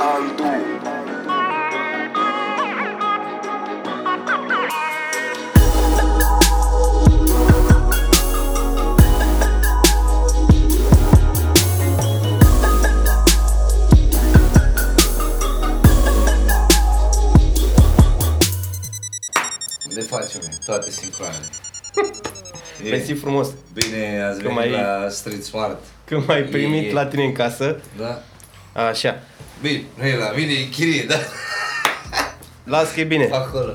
Andu Le facem toate sincroane. E Mersi frumos. Bine ați Că venit mai- la Street Smart. Când m-ai primit E- la tine în casă, Da? Așa. Bine, nu e la mine, e chirie, da? Las că e bine. Acolo.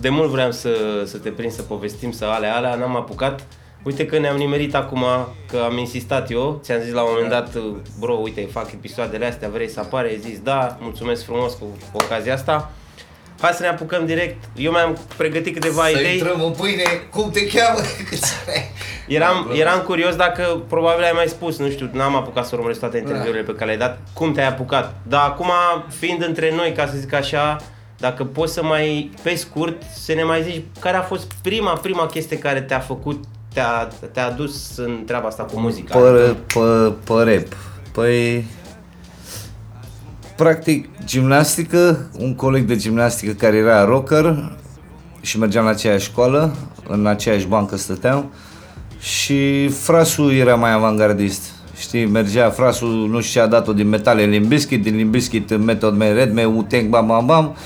De mult vreau să, să te prind să povestim, să alea, alea, n-am apucat. Uite că ne-am nimerit acum, că am insistat eu, ți-am zis la un moment dat, bro, uite, fac episoadele astea, vrei să apare? Ai zis, da, mulțumesc frumos cu, cu ocazia asta. Hai să ne apucăm direct. Eu mi-am pregătit câteva Să idei. intrăm în pâine, cum te cheamă? Câți ani ai? Eram, Da, eram curios dacă probabil ai mai spus, nu știu, n-am apucat să urmăresc toate interviurile pe care le-ai dat, cum te-ai apucat. Dar acum, fiind între noi, ca să zic așa, dacă poți să mai, pe scurt, să ne mai zici care a fost prima, prima chestie care te-a făcut, te-a, te-a dus în treaba asta cu muzica. Pe, pe, pe rap. Păi... Practic, gimnastică, un coleg de gimnastică care era rocker și mergeam la aceeași școală, în aceeași bancă stăteam și frasul era mai avangardist. Știi, mergea frasul, nu știu ce a dat-o din metale în Limbiskit, din Limbiskit Method Man, Redme, Wu-Tang, bam, bam, bam,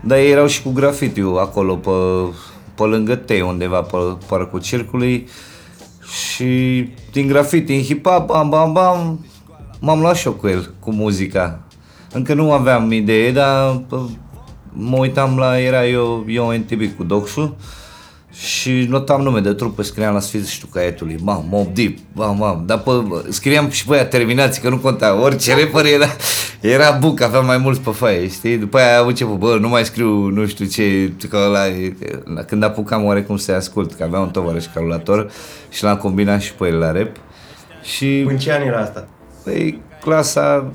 dar ei erau și cu grafitiu acolo pe, pe lângă tei undeva pe parcul circului și din graffiti în hip-hop, bam, bam, bam, m-am luat și eu cu el, cu muzica. Încă nu aveam idee, dar pă, mă uitam la, era eu, eu NTB cu Doxu și notam nume de trupă, scriam la sfârșitul caietului, bam, Mob Deep, bam, bam, dar pe, scriam și pe aia terminați, că nu conta, orice rapper era, era buc, aveam mai mulți pe foaie, știi? După aia am început, bă, nu mai scriu nu știu ce, că ăla, e- când apucam oarecum să ascult, că aveam un tovarăș calculator și l-am combinat și pe el la rap și În ce an era asta? Păi, clasa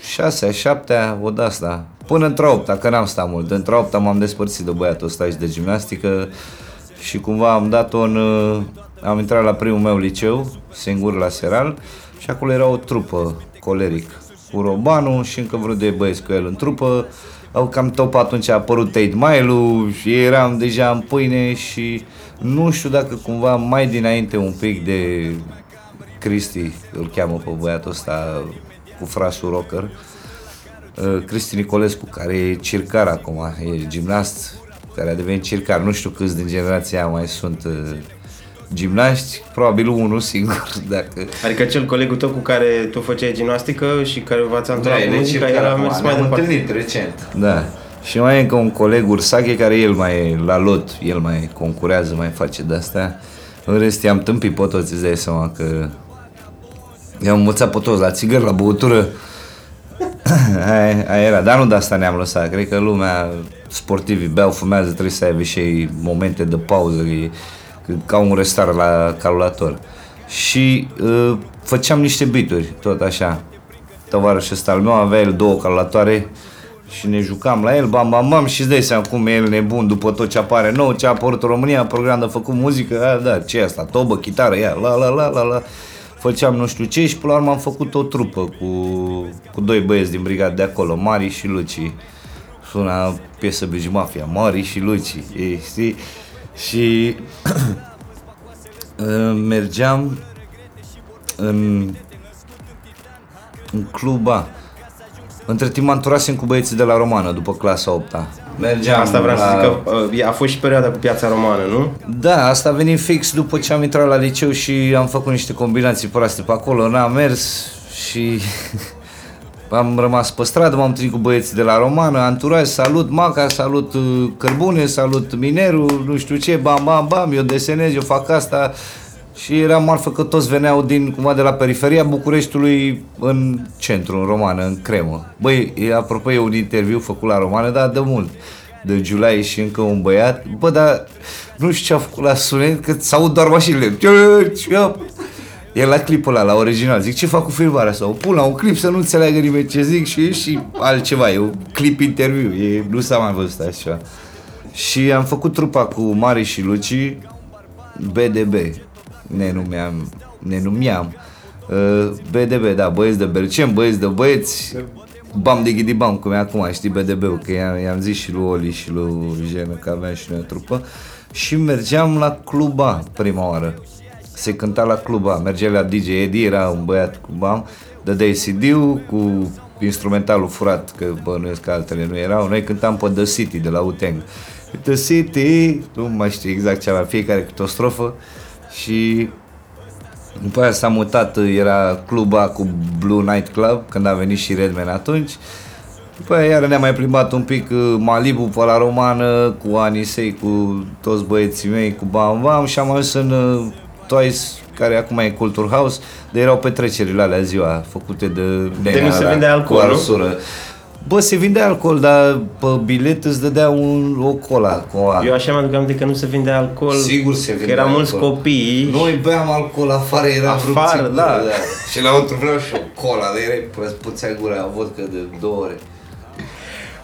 6 7 o de asta. Până într-a 8 că n-am stat mult. Într-a 8 m-am despărțit de băiatul ăsta și de gimnastică și cumva am dat-o în... uh, Am intrat la primul meu liceu, singur la Seral, și acolo era o trupă, coleric, cu Robanu și încă vreo de băieți cu el în trupă. Au cam top atunci a apărut Tate Mailu și eram deja în pâine și nu știu dacă cumva mai dinainte un pic de Cristi, îl cheamă pe băiatul ăsta cu frasul rocker, Uh, Cristi Nicolescu, care e circar acum, e gimnast, care a devenit circar. Nu știu câți din generația aia mai sunt uh, gimnaști, probabil unul singur, dacă... Adică cel colegul tău cu care tu făceai gimnastică și care v-ați antrenat cu muzica, el a mers mai departe. recent. Da. Și mai e încă un coleg, Ursache, care el mai e la lot, el mai concurează, mai face de-astea. În rest, i-am tâmpit pe toți, îți dai seama că i-am învățat pe toți la țigări, la băutură. aia, aia era, dar nu de asta ne-am lăsat. Cred că lumea, sportivii beau, fumează, trebuie să aibă și ei momente de pauză, e, ca un restar la calculator. Și uh, făceam niște bituri, tot așa. Tovarășul ăsta al meu avea el două calculatoare și ne jucam la el, bam, bam, bam, și îți dai seama cum e el nebun după tot ce apare nou, ce a apărut în România, program de făcut muzică, a, da, ce e asta, tobă, chitară, ia, la, la, la, la, la. Făceam nu știu ce și până la urmă am făcut o trupă cu, cu doi băieți din brigada de acolo, Mari și Luci. Suna piesă Bridge Mafia, Mari și Luci, ei, știi? Și uh, mergeam în, în cluba. Între timp mă întorasem cu băieții de la Romană după clasa 8 -a. Mergeam Asta vreau să la- zic că uh, a fost și perioada cu piața romană, nu? da, asta a venit fix după ce am intrat la liceu și am făcut niște combinații proaste pe acolo, n-am mers și am rămas pe stradă, m-am întâlnit cu băieții de la Romană, anturaj, salut Maca, salut uh, Cărbune, salut Mineru, nu știu ce, bam, bam, bam, eu desenez, eu fac asta și era marfă că toți veneau din, cumva de la periferia Bucureștiului în centru, în Romană, în cremă. Băi, e, apropo, e un interviu făcut la Romană, dar de mult de Giulai și încă un băiat. Bă, dar nu știu ce a făcut la sunet, că s-aud doar mașinile. E la clipul ăla, la original. Zic, ce fac cu filmarea asta? O pun la un clip să nu înțeleagă nimeni ce zic și e și altceva. E un clip interviu. E, nu s-a mai văzut așa. Și am făcut trupa cu Mari și Luci, BDB. Ne numeam, ne numeam. Uh, BDB, da, băieți de Bercem, băieți de băieți. Bam de ghidi bam, cum e acum, știi, BDB-ul, că i-am, i-am zis și lui Oli și lui Jenă că aveam și noi o trupă. Și mergeam la cluba prima oară. Se cânta la cluba, mergea la DJ Eddie, era un băiat cu bam, dădeai CD-ul cu instrumentalul furat, că bănuiesc că altele nu erau, noi cântam pe The City de la Uteng. The City, nu mai știu exact ce avea, fiecare câte o strofă. Și după aia s-a mutat, era cluba cu Blue Night Club, când a venit și Redman atunci. După aia iar ne-am mai plimbat un pic uh, Malibu pe la Romană, cu Anisei, cu toți băieții mei, cu Bam Bam și am ajuns în uh, Twice, care acum e Culture House, de erau petrecerile alea ziua, făcute de... De nu se vinde alcool, cu nu? Arsură. Bă, se vinde alcool, dar pe bilet îți dădea un, o cola cu o Eu așa mi-aduc aminte că nu se vinde alcool. Sigur se Că vinde erau mulți alcool. copii. Noi beam alcool afară, era Afară, vreo da. Și la outru vreau și o cola, de erai puțea gura, o vodcă de două ore.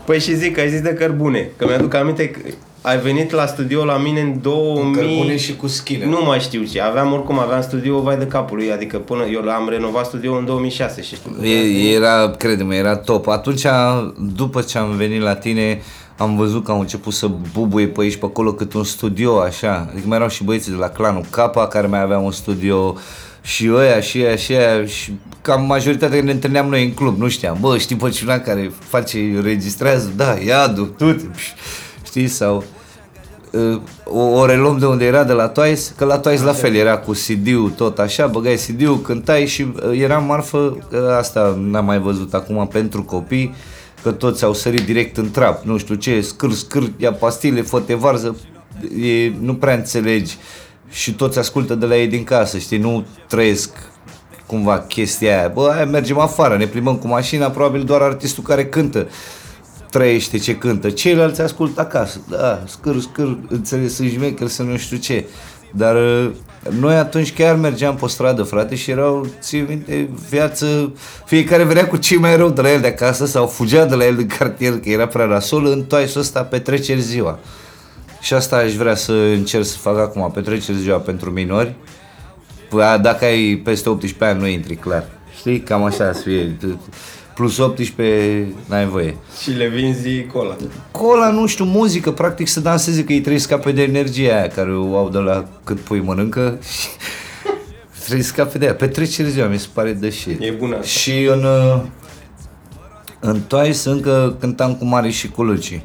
Păi și zic, ai zis de cărbune. Că mi-aduc aminte că ai venit la studio la mine în 2000... Cărbune și cu schine. Nu mai știu ce. Aveam oricum, aveam studio vai de capului. Adică până eu am renovat studio în 2006 și știu. E, era, crede-mă, era top. Atunci, după ce am venit la tine, am văzut că au început să bubuie pe aici pe acolo cât un studio, așa. Adică mai erau și băieții de la clanul Capa care mai aveau un studio și ăia, și ăia, și ăia și cam majoritatea ne întâlneam noi în club, nu știam. Bă, știi pe cineva care face, registrează? Da, ia du, du-te. Știi, sau uh, o, o reluăm de unde era de la Twice, că la Twice la fel era cu CD-ul tot așa, băgai CD-ul, cântai și uh, era marfă, uh, asta n-am mai văzut acum pentru copii, că toți au sărit direct în trap, nu știu ce, scârș, scârș, ia pastile, fă te varză, e, nu prea înțelegi și toți ascultă de la ei din casă, știi, nu trăiesc cumva chestia aia. Bă, aia mergem afară, ne plimbăm cu mașina, probabil doar artistul care cântă trăiește ce cântă. Ceilalți ascultă acasă. Da, scâr, scâr, înțeles, sunt șmecher, să nu știu ce. Dar uh, noi atunci chiar mergeam pe stradă, frate, și erau, ții minte, viață, fiecare venea cu ce mai rău de la el de acasă sau fugea de la el din cartier, că era prea nasol, în toaisul ăsta petreceri ziua. Și asta aș vrea să încerc să fac acum, petreceri ziua pentru minori. Păi, a, dacă ai peste 18 ani, nu intri clar. Știi? Cam așa să fie. Plus 18, n-ai voie. Și le vinzi cola. Cola, nu știu, muzică, practic să danseze, că ei trebuie să scape de energia aia care o au de la cât pui mănâncă și trebuie să scape de aia. Petrecere ziua, mi se pare de shit. E bună asta. Și în, uh, în Twice încă cântam cu Mari și cu Luci.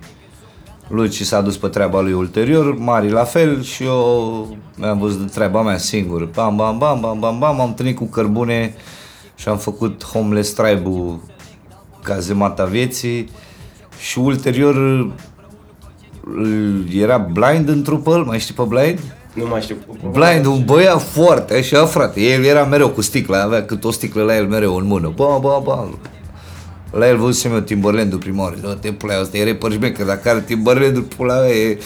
Luci s-a dus pe treaba lui ulterior, Mari la fel și eu mi-am văzut de treaba mea singur. Bam, bam, bam, bam, bam, bam, am întâlnit cu cărbune și am făcut Homeless Tribe-ul cazemata vieții și ulterior îl- era Blind în trupă, îl mai știi pe Blind? Nu mai știu. Blind, un băiat foarte așa, frate, el era mereu cu sticla, avea cât o sticlă la el mereu în mână, ba, ba, ba. La el văzusem eu Timberland-ul prima oară, da, te pula, ăsta e rapper șmecher, dacă are Timberland-ul, pula mea, e...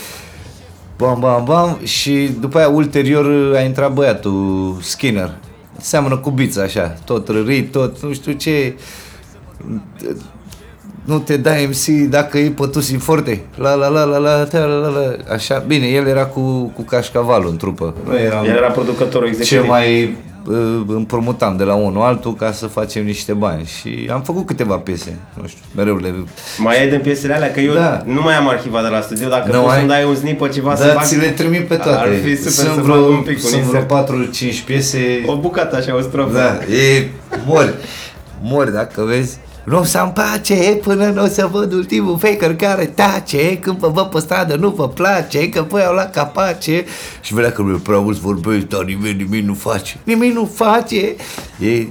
Bam, bam, bam, și după aia ulterior a intrat băiatul Skinner, seamănă cu bița așa, tot rărit, tot, nu știu ce, nu te dai MC dacă e pe Tusi Forte, la la la la la, la, la, la, așa, bine, el era cu, cu cașcavalul în trupă, noi eram El era producătorul ce executiv. mai uh, împrumutam de la unul altul ca să facem niște bani și am făcut câteva piese, nu știu, mereu le... Mai ai din piesele alea? Că eu Da. nu mai am arhivat de la studio. Dacă Nu poți ai? să-mi dai un snip pe ceva să Dar fac... ți le trimit pe toate. Ar fi super sunt să vreo, fac un pic, un sunt vreo insert. 4-5 piese. O bucată așa, o strofă. Da, e mori. Mori dacă vezi. Nu o să-mi pace până nu o să văd ultimul faker care tace. Când vă văd pe stradă nu vă place Că voi au la capace. Și vedea că mi prea mulți vorbești Dar nimeni nimic nu face. Nimic nu face. E,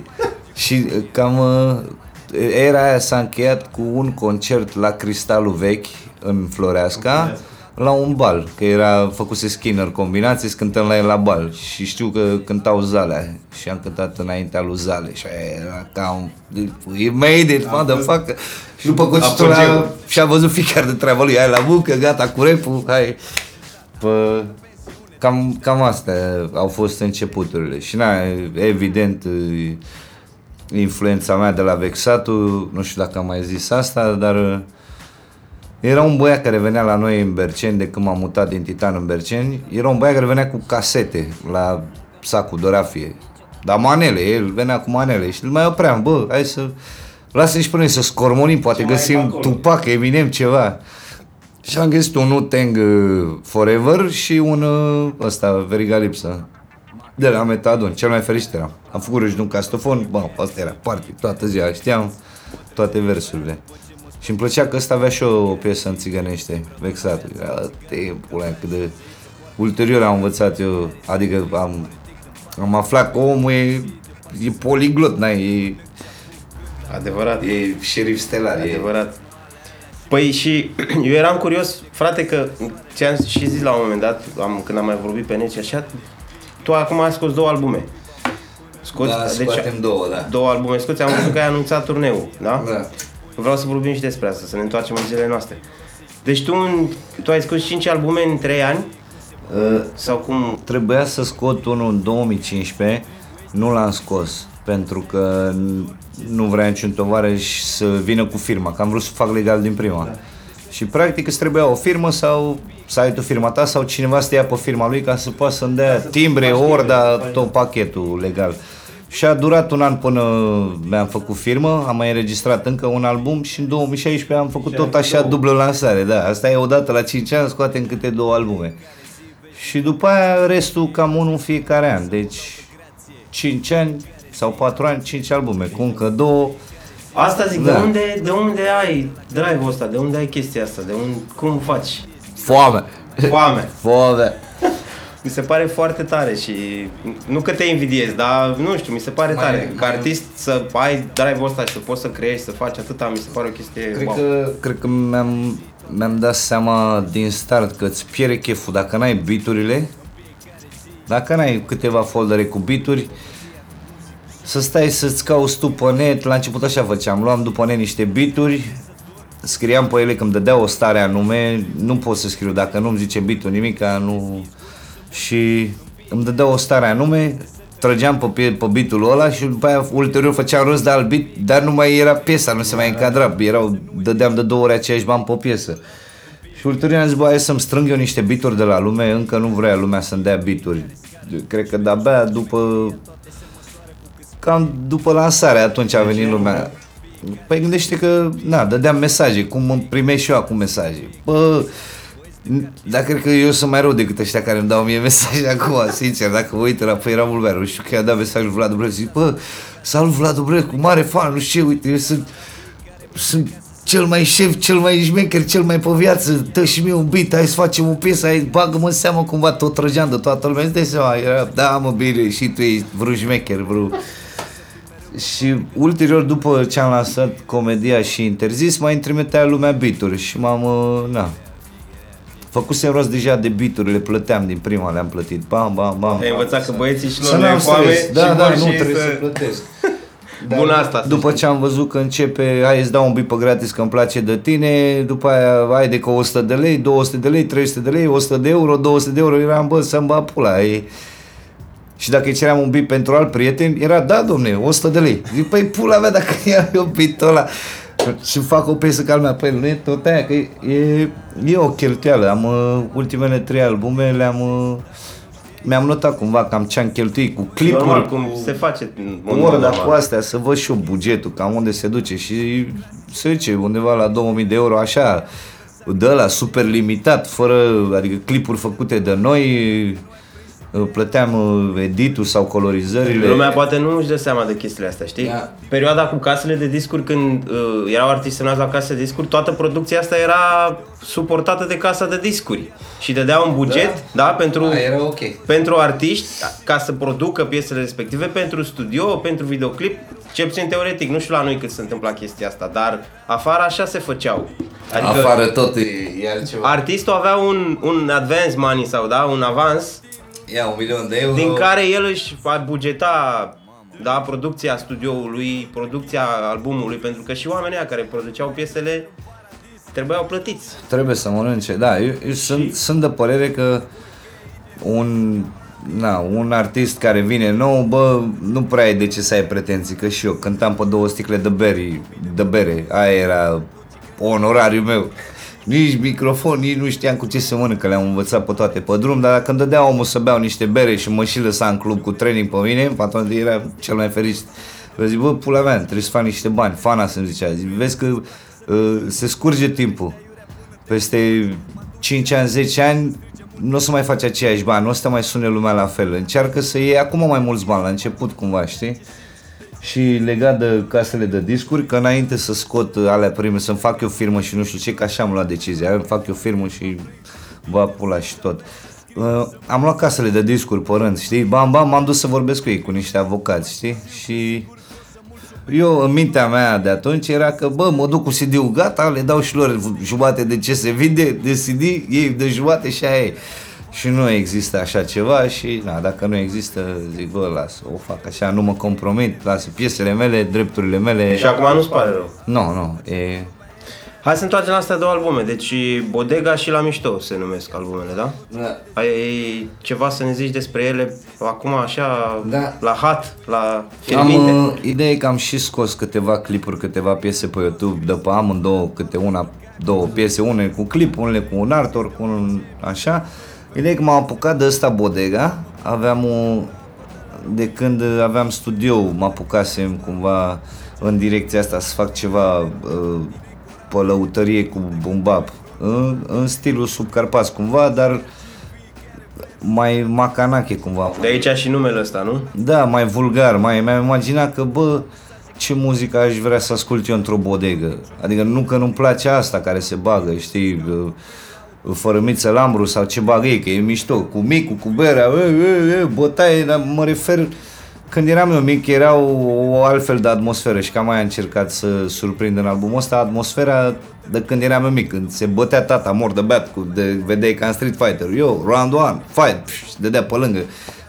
Și uh, cam uh, Era aia s-a încheiat cu un concert la Cristalul Vechi În Floreasca la un bal, că era făcuse Skinner combinații, să cântăm la el la bal. Și știu că cântau Zalea și am cântat înaintea lui Zale. Și aia era ca un he made it, motherfucker. și după concertul ăla apogeu. și-a văzut fiecare de treaba lui, hai la muncă, gata cu repul, hai. Pă, cam, cam astea au fost începuturile. Și na, evident influența mea de la Vexatul, nu știu dacă am mai zis asta, dar era un băiat care venea la noi în Berceni, de când m-am mutat din Titan în Berceni, era un băiat care venea cu casete la sacul de rafie. Dar manele, el venea cu manele și îl mai opream, bă, hai să lasă-ne și pe noi să scormonim, poate Ce mai e găsim pe acolo? Tupac, Eminem, ceva. Și am găsit un Wu-Tang uh, Forever și un uh, ăsta, Veriga Lipsă. De la Metadon, cel mai fericit eram. Am făcut râși de un castofon, bă, asta era party, toată ziua, știam toate versurile. Și îmi plăcea că ăsta avea și o, o piesă în țigănește, vexatul. Era timpul ăla cât de... Ulterior am învățat eu, adică am, am aflat că omul e, e poliglot, n-ai, e, Adevărat. e șerif stelar, e, Adevărat. Păi și eu eram curios, frate, că ți-am și zis la un moment dat, am, când am mai vorbit pe net și așa, tu acum ai scos două albume. Scoți, Da, scoatem două, da. două albume scoți, am văzut că ai anunțat turneul, da? Da. Vreau să vorbim și despre asta, să ne întoarcem în zilele noastre. Deci tu, în, tu ai scos 5 albume în 3 ani? Uh, Sau cum? Trebuia să scot unul în 2015, nu l-am scos pentru că n- nu vrea niciun tovarăș să vină cu firma, că am vrut să fac legal din prima. Și practic îți trebuia o firmă sau site-ul firma ta sau cineva să te ia pe firma lui ca să poată să-mi dea timbre, orda, tot pachetul legal. Și a durat un an până mi-am făcut firmă, am mai înregistrat încă un album și în 2016 am făcut tot așa dublă lansare. Da, asta e odată la 5 ani, scoatem câte două albume. Și după aia restul cam unul în fiecare an. Deci 5 ani sau 4 ani, 5 albume, cu încă două. Asta zic, Da. de, unde, de unde ai drive-ul ăsta? De unde ai chestia asta? De unde, cum faci? Foame! Foame. Foame! Mi se pare foarte tare și nu că te invidiez, dar nu știu, mi se pare Mai- tare. Ca mai- artist să ai drive-ul ăsta și să poți să creezi, să faci atâta, mi se pare o chestie Cred wow. că, cred că mi-am, mi-am dat seama din start că îți pierde cheful dacă n-ai biturile, dacă n-ai câteva foldere cu bituri, să stai să-ți cauți tu pe net, la început așa făceam, luam după net niște bituri, scriam pe ele că îmi dădea o stare anume, nu pot să scriu dacă nu-mi zice bitul nimic, nu... și îmi dădea o stare anume, trăgeam pe, pe, pe bitul ăla și după aia ulterior făceam rost de alt bit, dar nu mai era piesa, nu se mai încadra, erau, dădeam de două ori aceiași bani pe o piesă. Și ulterior am zis, bă, hai să-mi strâng eu niște bituri de la lume, încă nu vrea lumea să-mi dea bituri. Cred că de-abia după cam după lansare atunci a venit lumea. Păi gândește că, na, dădeam mesaje, cum îmi primești și eu acum mesaje. Bă, dar cred că eu sunt mai rău decât ăștia care îmi dau mie mesaje acum, sincer, dacă vă uită la Păi Ramul Veru, știu că i-a dat mesajul Vlad Dubrăcu, zic, bă, salut Vlad Dubrăcu, mare fan, nu știu ce, uite, eu sunt, sunt cel mai șef, cel mai șmecher, cel mai pe viață, dă și mie un beat, hai să facem o piesă, hai, bagă-mă în seamă cumva, tot trăgeam de toată lumea, îți dai seama, era, da mă, bine, și tu ești vreun șmecher, vreun... Și ulterior, după ce am lansat comedia și interzis, mai îmi trimitea lumea bituri și m-am, uh, na, făcusem rost deja de bituri, le plăteam din prima, le-am plătit, bam, bam, bam. Ai învățat că băieții și Să lor le e n-am foame stres, da, și da, vor nu și trebuie să... să plătesc. Bun asta, să După ce am văzut că începe, hai îți dau un bip pe gratis că îmi place de tine, după aia hai de că 100 de lei, 200 de lei, 300 de lei, 100 de euro, 200 de euro, eram bă să-mi bat pula. E... Și dacă îi ceream un bip pentru alt prieten, era da domne, 100 de lei. Zic, păi pula mea dacă ia eu bitul ăla și fac o piesă ca al mea, păi nu e tot aia, că e, e, e o cheltuială. Am uh, ultimele trei albume, le-am uh, mi-am notat cumva cam ce am cheltuit cu clipuri, Normal, cu cum se face în cu mod orda normal. cu astea, să văd și eu bugetul, cam unde se duce și se duce undeva la 2000 de euro, așa, de la super limitat, fără, adică clipuri făcute de noi, plăteam uh, editul sau colorizările. Lumea poate nu își dă seama de chestiile astea, știi? Da. Perioada cu casele de discuri, când uh, erau artiști semnați la case de discuri, toată producția asta era suportată de casa de discuri. Și dădea un buget, da, pentru, Da, era ok. pentru artiști, ca să producă piesele respective, pentru studio, pentru videoclip, cel puțin teoretic, nu știu la noi cât se întâmpla chestia asta, dar afară așa se făceau. Adică, Afară tot e, e altceva. artistul avea un, un advance money sau da, un avans Ia un milion de euro. din care el își va bugeta da, producția studioului, producția albumului, pentru că și oamenii ăia care produceau piesele trebuiau plătiți. Trebuie să mănânce, da, eu, eu sunt, sunt de părere că un, na, un artist care vine nou, bă, nu prea ai de ce să ai pretenții, că și eu cântam pe două sticle de beri, de bere, aia era onorariul meu. Nici microfon, nici nu știam cu ce se mănâncă, le-am învățat pe toate pe drum, dar când dădea omul să beau niște bere și mă și lăsa în club cu training pe mine, atunci era cel mai fericit. Eu zic, bă, pula mea, trebuie să fac niște bani. Fana să-mi zicea. Zic, vezi că uh, se scurge timpul. Peste 5 ani, 10 ani, nu o să mai faci aceiași bani, nu o să te mai sune lumea la fel. Încearcă să iei acum mai mulți bani, la început cumva, știi? Și legat de casele de discuri, că înainte să scot alea prime, să-mi fac eu firmă și nu știu ce, că așa am luat decizia, îmi fac eu firmă și bă, pula și tot. Uh, am luat casele de discuri pe rând, știi? Bam, bam, m-am dus să vorbesc cu ei, cu niște avocați, știi? Și eu, în mintea mea de atunci, era că, bă, mă duc cu CD-ul gata, le dau și lor jumate de ce se vinde, de CD, ei de jumate și aia e. Și nu există așa ceva și, na, dacă nu există, zic, bă, las, o fac așa, nu mă compromit, las piesele mele, drepturile mele. Și acum nu-ți pare rău. Nu, nu, e... Hai să întoarcem la astea două albume, deci Bodega și La Mișto se numesc albumele, da? Da. Ai ceva să ne zici despre ele acum așa, Da. la hat, la Am, filminte? uh, ideea e că am și scos câteva clipuri, câteva piese pe YouTube, după amândouă câte una, două piese, unele cu clip, unele cu un artor, cu un așa. Ideea e că m-am apucat de ăsta bodega, aveam o, de când aveam studio, mă apucasem cumva în direcția asta să fac ceva uh, pe lăutărie cu bumbap, în, în stilul subcarpați cumva, dar mai macanache cumva. De aici și numele ăsta, nu? Da, mai vulgar, mai mi-am imaginat că, bă, ce muzică aș vrea să ascult eu într-o bodegă. Adică nu că nu-mi place asta care se bagă, știi, uh, fărămiță lambru sau ce bagă ei, că e mișto, cu micul, cu berea, e, e, e, bătaie, dar mă refer, când eram eu mic era o, o altfel de atmosferă și cam aia am încercat să surprind în albumul ăsta, atmosfera de când eram eu mic, când se bătea tata mor de beat, cu, de, vedeai ca în Street Fighter, eu, round one, fight, pș, dădea pe lângă,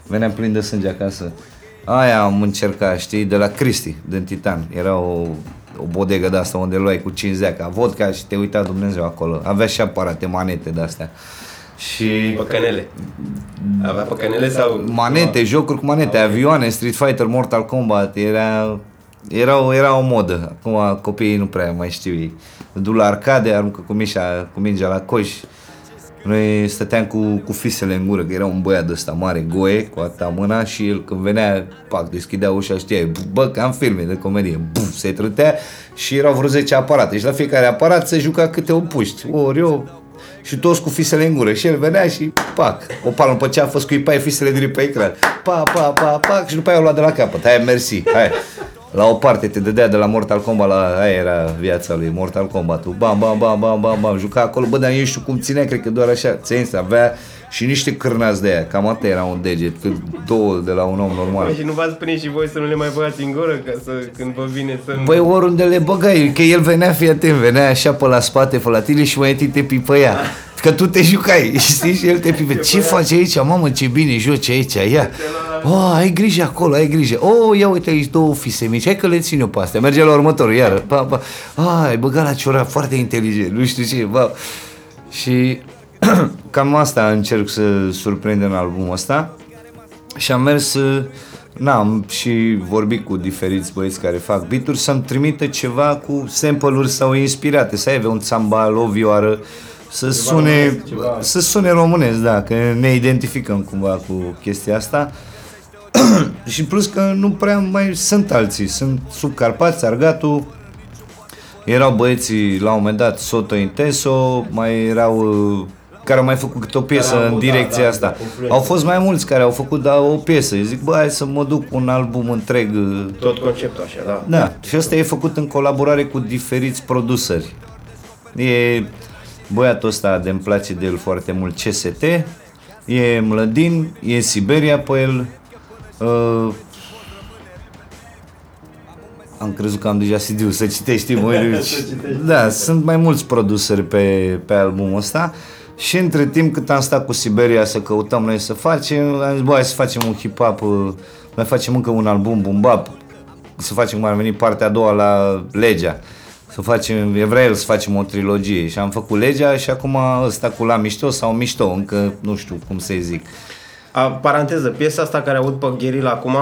veneam plin de sânge acasă. Aia am încercat, știi, de la Cristi, din Titan. Era o, o bodegă de asta unde luai cu 5 zeaca vodka și te uita Dumnezeu acolo. Avea și aparate, manete de astea. Și Păcănele. Avea păcănele sau... manete, jocuri cu manete, avioane, Street Fighter, Mortal Kombat, era, era, o, era o modă. Acum copiii nu prea mai știu ei. Duc la arcade, aruncă cu, mișa, cu mingea la coș. Noi stăteam cu, cu fisele în gură, că era un băiat de ăsta mare, goe, cu atâta mâna și el când venea, pac, deschidea ușa, știai, bă, ca în filme de comedie, buf, se trătea și erau vreo 10 aparate. Și la fiecare aparat se juca câte o puști, ori eu, și toți cu fisele în gură. Și el venea și pac, o palmă pe ceafă, scuipai fisele direct pe ecran, pa, pa, pa, pac și după aia o lua de la capăt, hai, mersi, hai. La o parte te dădea de la Mortal Kombat la aia era viața lui Mortal Kombat. Bam, bam, bam, bam, bam, bam, juca acolo, bă, dar eu știu cum ținea, cred că doar așa, ți avea și niște cârnați de aia, cam atât era un deget, cât două de la un om normal. Bă, și nu v-ați prins și voi să nu le mai băgați în gură ca să, când vă vine să... Băi, oriunde le băgai, că el venea, fii atent, venea așa pe la spate, pe la tine și mai întâi te pipăia. Că tu te jucai, știi, și el te pipăia. Ce faci aici, mamă, ce bine joci aici, ia. Oh, ai grijă acolo, ai grijă. Oh, ia uite aici două fise mici, hai că le țin eu pe astea. Merge la următorul, iară. Pa, pa. Ah, ai băgat la ciorap, foarte inteligent, nu știu ce, ba. Și cam asta încerc să surprind în albumul ăsta. Și am mers, uh, na, am și vorbit cu diferiți băieți care fac beaturi să-mi trimită ceva cu sample-uri sau inspirate, să aibă un țambal, o vioară, să sune, românesc, ceva. să sune românesc, da, că ne identificăm cumva cu chestia asta. și plus că nu prea mai sunt alții, sunt sub Carpați, Argatu, erau băieții la un moment dat, Soto Intenso, mai erau uh, care au mai făcut câte o piesă Care au în avut, da, direcția da, asta. da, confluență. Au fost mai mulți care au făcut da, o piesă. Eu zic, bă, hai să mă duc cu un album întreg. uh, Tot conceptul așa, da. Da, și asta e făcut în colaborare cu diferiți produceri. E băiatul ăsta de îmi place de el foarte mult CST, e Mlădin, e Siberia pe el, uh, am crezut că am deja CD-ul să citești, știi, mă uit. Da, sunt mai mulți produceri pe, pe albumul ăsta și între timp cât am stat cu Siberia să căutăm noi să facem, am zis, bă, hai să facem un hip-hop, uh, mai facem încă un album, bum bap, să facem cum ar veni partea a doua la Legea. Să facem, e vrea el să facem o trilogie și am făcut Legea și acum ăsta cu La Mișto sau Mișto, încă nu știu cum să-i zic. A, paranteză, piesa asta care aud pe Gherila acum,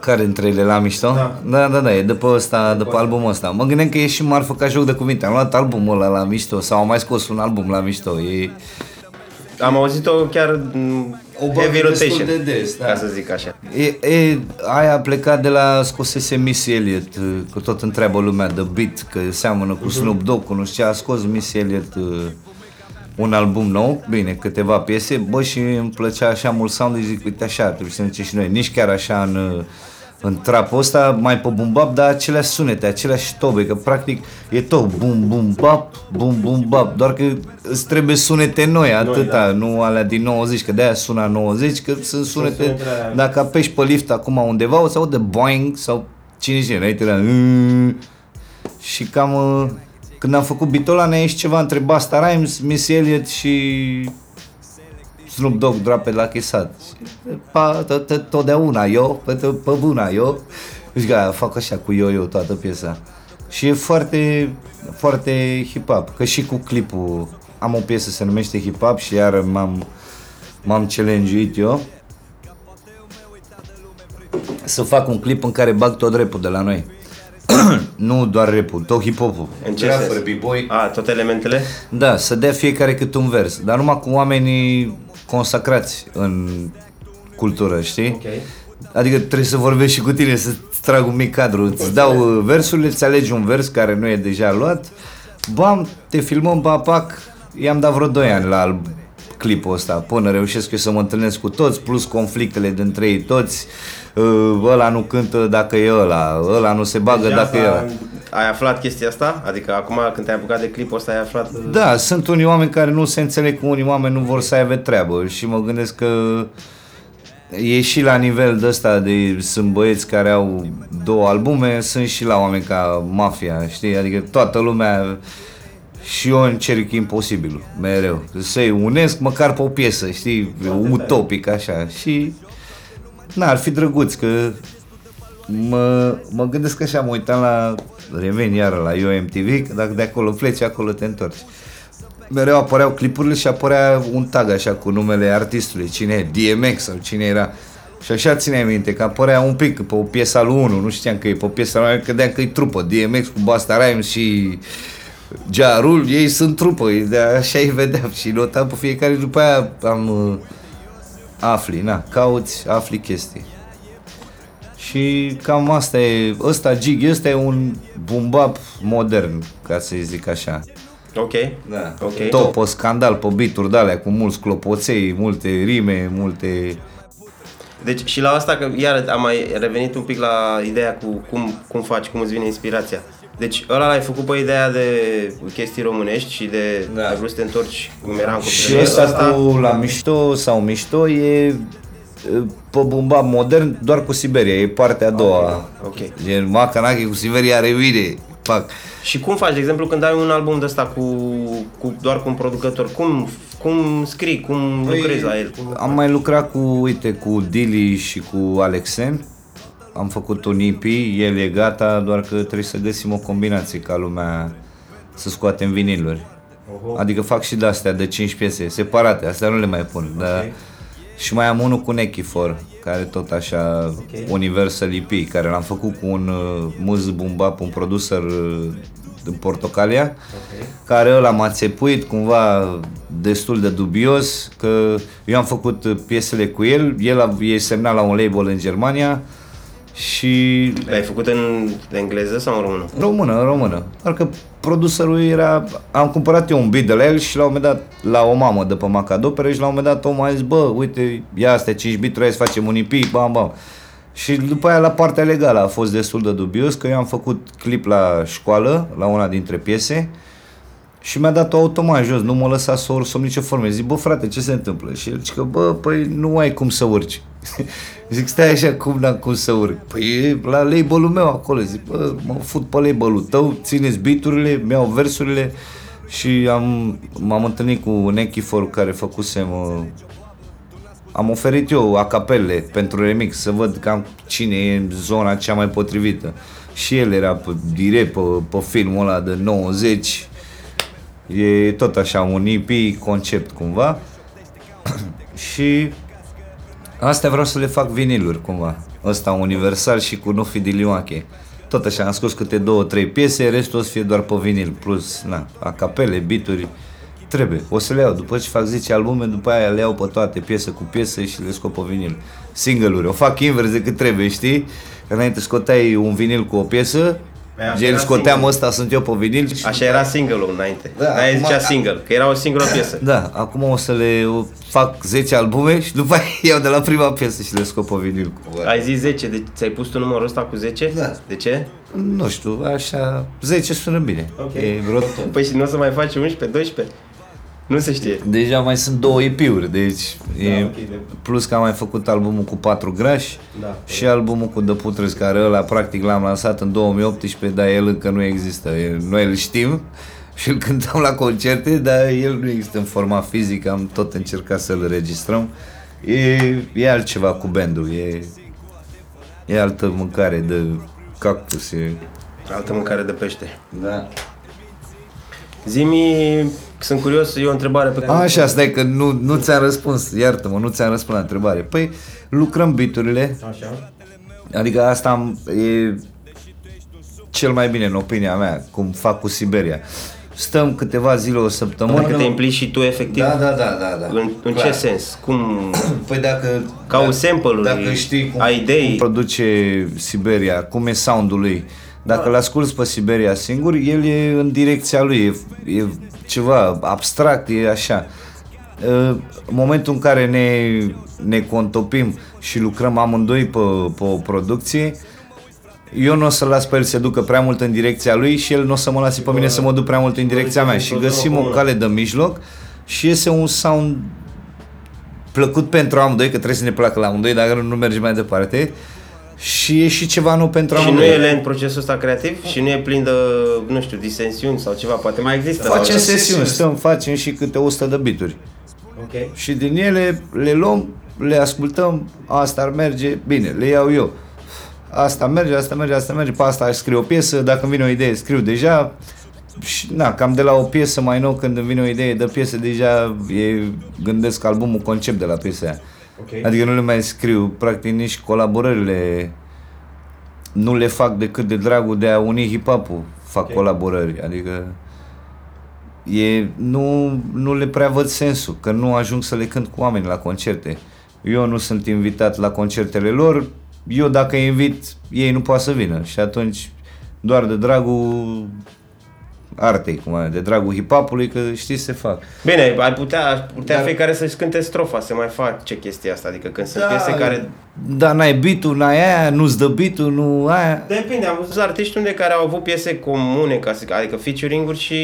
Care între ele la mișto? Da. da, da, da e după ăsta, după albumul ăsta. Mă gândeam că e și marfă ca joc de cuvinte. Am luat albumul ăla la mișto sau am mai scos un album la mișto. E... am auzit-o chiar m, O bag heavy destul rotation, de des, da. ca să zic așa. E, e, aia a plecat de la scosese Missy Elliott, că tot întreabă lumea de beat, că seamănă cu Snoop Dogg, cu nu știu ce, a scos Missy Elliott uh, un album nou, bine, câteva piese, bă, și îmi plăcea așa mult sound, și zic, uite așa, trebuie să ne și noi, nici chiar așa în, uh, în trapul ăsta, mai pe bum bap, dar aceleași sunete, aceleași tobe, că practic e tot bum bum bap, bum bum bap, doar că îți trebuie sunete noi, atâta, da. nu alea din 90, că de-aia suna 90, că sunt sunete, sunetele alea. dacă apeși pe lift acum undeva, o să aude boing sau cine știe, înainte era "Mm". și cam uh, când am făcut bitul ăla ne-a ieșit ceva între Basta Rhymes, Missy Elliott și Snoop Dogg drope la chisat. Pa, tot- tot- totdeauna eu, pe, pe buna eu. Și că fac așa cu yo-yo toată piesa. Și e foarte, foarte hip-hop, că și cu clipul am o piesă se numește hip-hop și iar m-am, m-am challenge eu să fac un clip în care bag tot rapul de la noi. nu doar rapul, tot hip-hopul. În ce Rapper, sens? b-boy. A, toate elementele? Da, să dea fiecare cât un vers, dar numai cu oamenii consacrați în cultură, știi? Ok. Adică trebuie să vorbești și cu tine, să-ți trag un mic cadru, îți dau uh, versurile, îți alegi un vers care nu e deja luat, bam, te filmăm, papac, i-am dat vreo 2 ani la al- clipul ăsta, până reușesc eu să mă întâlnesc cu toți, plus conflictele dintre ei toți, uh, ăla nu cântă dacă e ăla, ăla nu se bagă Deci dacă e ăla. asta, ai aflat chestia asta? Adică acum când te-ai apucat de clipul ăsta ai aflat... Da, sunt unii oameni care nu se înțeleg cu unii oameni nu vor să aibă treabă și mă gândesc că e și la nivel de ăsta de sunt băieți care au două albume, sunt și la oameni ca mafia, știi? Adică toată lumea și eu încerc imposibilul, mereu. Să-i unesc măcar pe o piesă, știi? Utopic așa. Și na, ar fi drăguț că mă, mă gândesc așa, mă uitam la, revin iară la UMTV, că dacă de acolo pleci, acolo te întorci. Mereu apăreau clipurile și apărea un tag așa cu numele artistului, cine e, DMX sau cine era. Și așa ține minte că apărea un pic pe o piesă al 1, nu știam că e pe o piesă al 1, credeam că e trupă, DMX cu Basta Rhymes și Jarul, ei sunt trupă, de așa îi vedeam și notam pe fiecare, după aia am uh, afli, na, cauți, afli chestii. Și cam asta e, ăsta gig, ăsta e un bumbap modern, ca să zic așa. Ok. Da. Ok. Tot pe scandal, pe bituri de alea, cu mulți clopoței, multe rime, multe... Deci și la asta, că iar am mai revenit un pic la ideea cu cum, cum faci, cum îți vine inspirația. Deci ăla l-ai făcut pe ideea de chestii românești și de Da. ai vrut să te întorci cum eram cu Și ăsta cu la mișto sau mișto e e, pe bumba modern doar cu Siberia, e partea a doua. Ok. Gen Macanache cu Siberia revine. Pac. Și cum faci, de exemplu, când ai un album de ăsta cu, cu, doar cu un producător, cum, cum scrii, cum Păi, lucrezi la el? Cum... Am mai lucrat cu, uite, cu Dili și cu Alexen. Am făcut un EP, el e gata, doar că trebuie să găsim o combinație ca lumea să scoatem viniluri. Adică fac și de-astea de 5 piese, separate, astea nu le mai pun. Dar... Și mai am unul cu Nechifor, care tot așa, Universal EP, care l-am făcut cu un uh, muz bumbap, un producer uh, din Portocalia, care ăla m-a țepuit cumva destul de dubios, că eu am făcut uh, piesele cu el, el a, e semnat la un label în Germania și L-ai făcut în engleză sau în română? Română, în română. Doar că producerul era... Am cumpărat eu un beat de la el și la un moment dat, la o mamă de pe Macadopere și la un moment dat omul a zis, bă, uite, ia astea 5 beat hai să facem un EP, bam, bam. Și după aia la partea legală a fost destul de dubios, că eu am făcut clip la școală, la una dintre piese, și mi-a dat-o automat jos, nu mă lăsa să urc sub nicio formă. Zic, bă frate, ce se întâmplă? Și el zice că, bă, păi nu ai cum să urci. Zic, stai așa, cum n-am cum să urc? Păi e la label-ul meu acolo. Zic, bă, mă fut pe label-ul tău, țineți beat-urile, mi-au versurile și am, m-am întâlnit cu Nechifor cu care făcusem uh, am oferit eu acapele pentru remix să văd cam cine e în zona cea mai potrivită. Și el era pe, direct pe, pe filmul ăla de 90. E tot așa un EP concept cumva. și astea vreau să le fac viniluri cumva. Ăsta universal și cu Nufi de Limache. Tot așa, am scos câte două, trei piese, restul o să fie doar pe vinil, plus, na, acapele, bituri. Trebuie, o să le iau. După ce fac 10 albume, după aia le iau pe toate, piesă cu piesă și le scop pe vinil. Single-uri. O fac invers decât trebuie, știi? Înainte scoteai un vinil cu o piesă, Păi așa gen era scoteam single. ăsta, sunt eu pe vinil. și- Așa era single-ul înainte. Da, Da, Aia acum- zicea single, că era o singură piesă. Da, acum o să le o fac 10 albume și după aia iau de la prima piesă și le scop pe vinil. Cu Ai zis 10, de, ți-ai pus tu numărul ăsta cu 10? Da. De ce? Nu știu, așa, 10 sună bine. Ok. E rotund. Păi și nu o să mai faci 11, 12? Nu se știe. Deja mai sunt două EP-uri, deci e, ok, de- plus că am mai făcut albumul cu patru grași Da. și albumul cu The Putres, care ăla practic l-am lansat în 2018, dar el încă nu există. E, noi îl știm și îl cântăm la concerte, dar el nu există în format fizic, am tot încercat să-l registrăm. E, e altceva cu bandul, e, e altă mâncare de cactus. E, Altă mâncare de pește. da. Zimi, sunt curios, e o întrebare pe care... Așa, stai că nu, nu ți-am răspuns, iartă-mă, nu ți-am răspuns la întrebare. Păi, lucrăm biturile, Așa. adică asta am, e cel mai bine în opinia mea, cum fac cu Siberia. Stăm câteva zile, o săptămână. Adică te implici și tu efectiv? Da, da, da, da, da. În, în ce Clar. sens? Cum... Păi dacă... Cauți dacă- sample-uri, Dacă știi cum, ai idei. cum produce Siberia, cum e soundul lui, dacă îl asculți pe Siberia singur, el e în direcția lui, e, e ceva abstract, e așa. În momentul în care ne, ne contopim și lucrăm amândoi pe, pe o producție, eu nu o să las pe el să se ducă prea mult în direcția lui și el nu o să mă lase pe mine să mă duc prea mult în direcția mea și găsim o cale de mijloc și iese un sound plăcut pentru amândoi, că trebuie să ne placă la amândoi, dacă nu, nu merge mai departe. Și e și ceva nou pentru Și nu amândoi. e lent procesul ăsta creativ? Și nu e plin de, nu știu, disensiuni sau ceva? Poate mai există. la Facem ora- sesiuni, stăm, facem și câte 100 de bituri. Ok. Și din ele le luăm, le ascultăm, asta ar merge, bine, le iau eu. Asta merge, asta merge, asta merge, pe asta aș scrie o piesă, dacă îmi vine o idee, scriu deja. Și na, cam de la o piesă mai nou, când îmi vine o idee de piesă, deja e, gândesc albumul concept de la piesa aia. Ok. Adică nu le mai scriu, practic nici colaborările nu le fac decât de dragul de a uni hip-hop-ul, fac Ok. colaborări, adică e, nu, nu le prea văd sensul, că nu ajung să le cânt cu oameni la concerte. Eu nu sunt invitat la concertele lor, eu dacă îi invit, ei nu poate să vină și atunci doar de dragul artei, cum ar, de dragul hip-hopului, că știți se fac. Bine, ai putea, ar putea Dar- fiecare să-și cânte strofa, să mai face chestia asta. Adică când sunt Da, piese care... Da, n-ai beat n-ai aia, nu-ți dă beat nu aia. Depinde, am văzut artiști unde care au avut piese comune, ca să, adică featuring-uri și...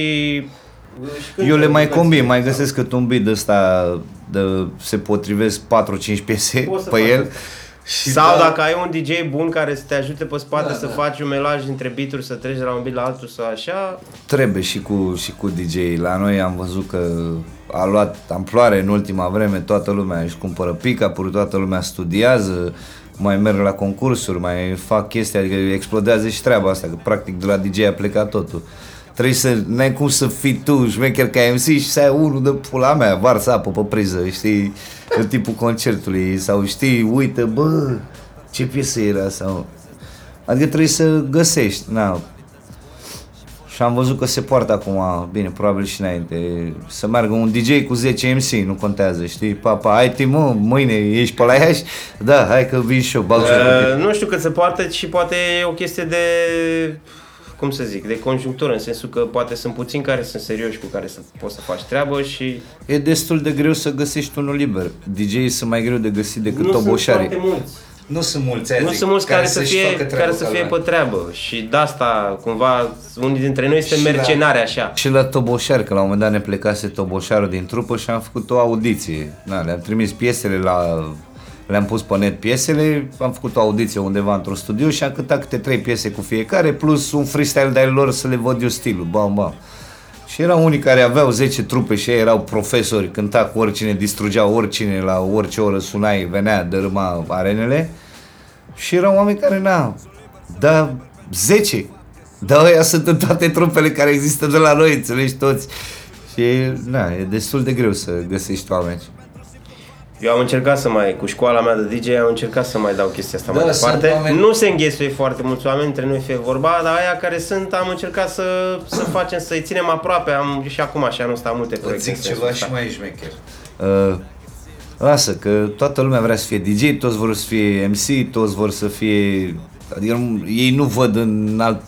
Eu le mai combin, mai găsesc cât un beat ăsta de, se potrivesc 4-5 piese Poți să pe faci. El. Sau da. dacă ai un DJ bun care să te ajute pe spate Da, să da. faci un melaj între beaturi, să treci de la un beat la altul sau așa, Trebuie și cu, și cu DJ. La noi am văzut că a luat amploare în ultima vreme, toată lumea își cumpără pick-up-uri, toată lumea studiază, mai merg la concursuri, mai fac chestii, adică explodează și treaba asta, că practic de la DJ a plecat totul. Trebuie să, n-ai cum să fii tu șmecher ca MC și să ai unul de pula mea, varsă apă pe priză, știi, în tipul concertului, sau știi, uite, bă, ce piesă era, sau... Adică trebuie să găsești, na, și am văzut că se poartă acum, bine, probabil și înainte, să meargă un DJ cu 10 MC, nu contează, știi? Papa, hai ti mă, mâine ești pe la Iași? Da, hai că vin și eu, bag și eu cu tine. Uh, nu știu cât se poartă și poate e o chestie de cum să zic, de conjunctură, în sensul că poate sunt puțini care sunt serioși cu care să poți să faci treabă și E destul de greu să găsești unul liber. DJ sunt mai greu de găsit decât nu sunt toboșarii. foarte mulți. Nu sunt mulți, aia Nu zic, sunt mulți care, să să-și fie, facă treaba care să ca fie lumea. pe treabă și de asta cumva unii dintre noi suntem Și la- mercenari așa. Și la Toboșar, că la un moment dat ne plecase Toboșarul din trupă și am făcut o audiție. Na, le-am trimis piesele la... Le-am pus pe net piesele, am făcut o audiție undeva într-un studio și am cântat câte trei piese cu fiecare, plus un freestyle de-al lor să le văd eu stilul, bam, bam. Și erau unii care aveau 10 trupe și ei erau profesori, cânta cu oricine, distrugeau oricine, la orice oră sunai, venea, dărâma arenele. Și erau oameni care, na, da 10. Dar ăia sunt în toate trupele care există de la noi, înțelegi toți. Și, na, e destul de greu să găsești oameni. Eu am încercat să mai, cu școala mea de DJ, am încercat să mai dau chestia asta Da, mai sunt departe. oameni- Nu se înghesuie foarte mulți oameni, între noi fie vorba, dar aia care sunt, am încercat să, să facem, să-i ținem aproape. Am și acum așa nu stau multe Îți proiecte. zic în sensul ceva ăsta. și mai șmecher. Uh, lasă, că toată lumea vrea să fie DJ, toți vor să fie MC, toți vor să fie... Adică nu- ei nu văd în alt...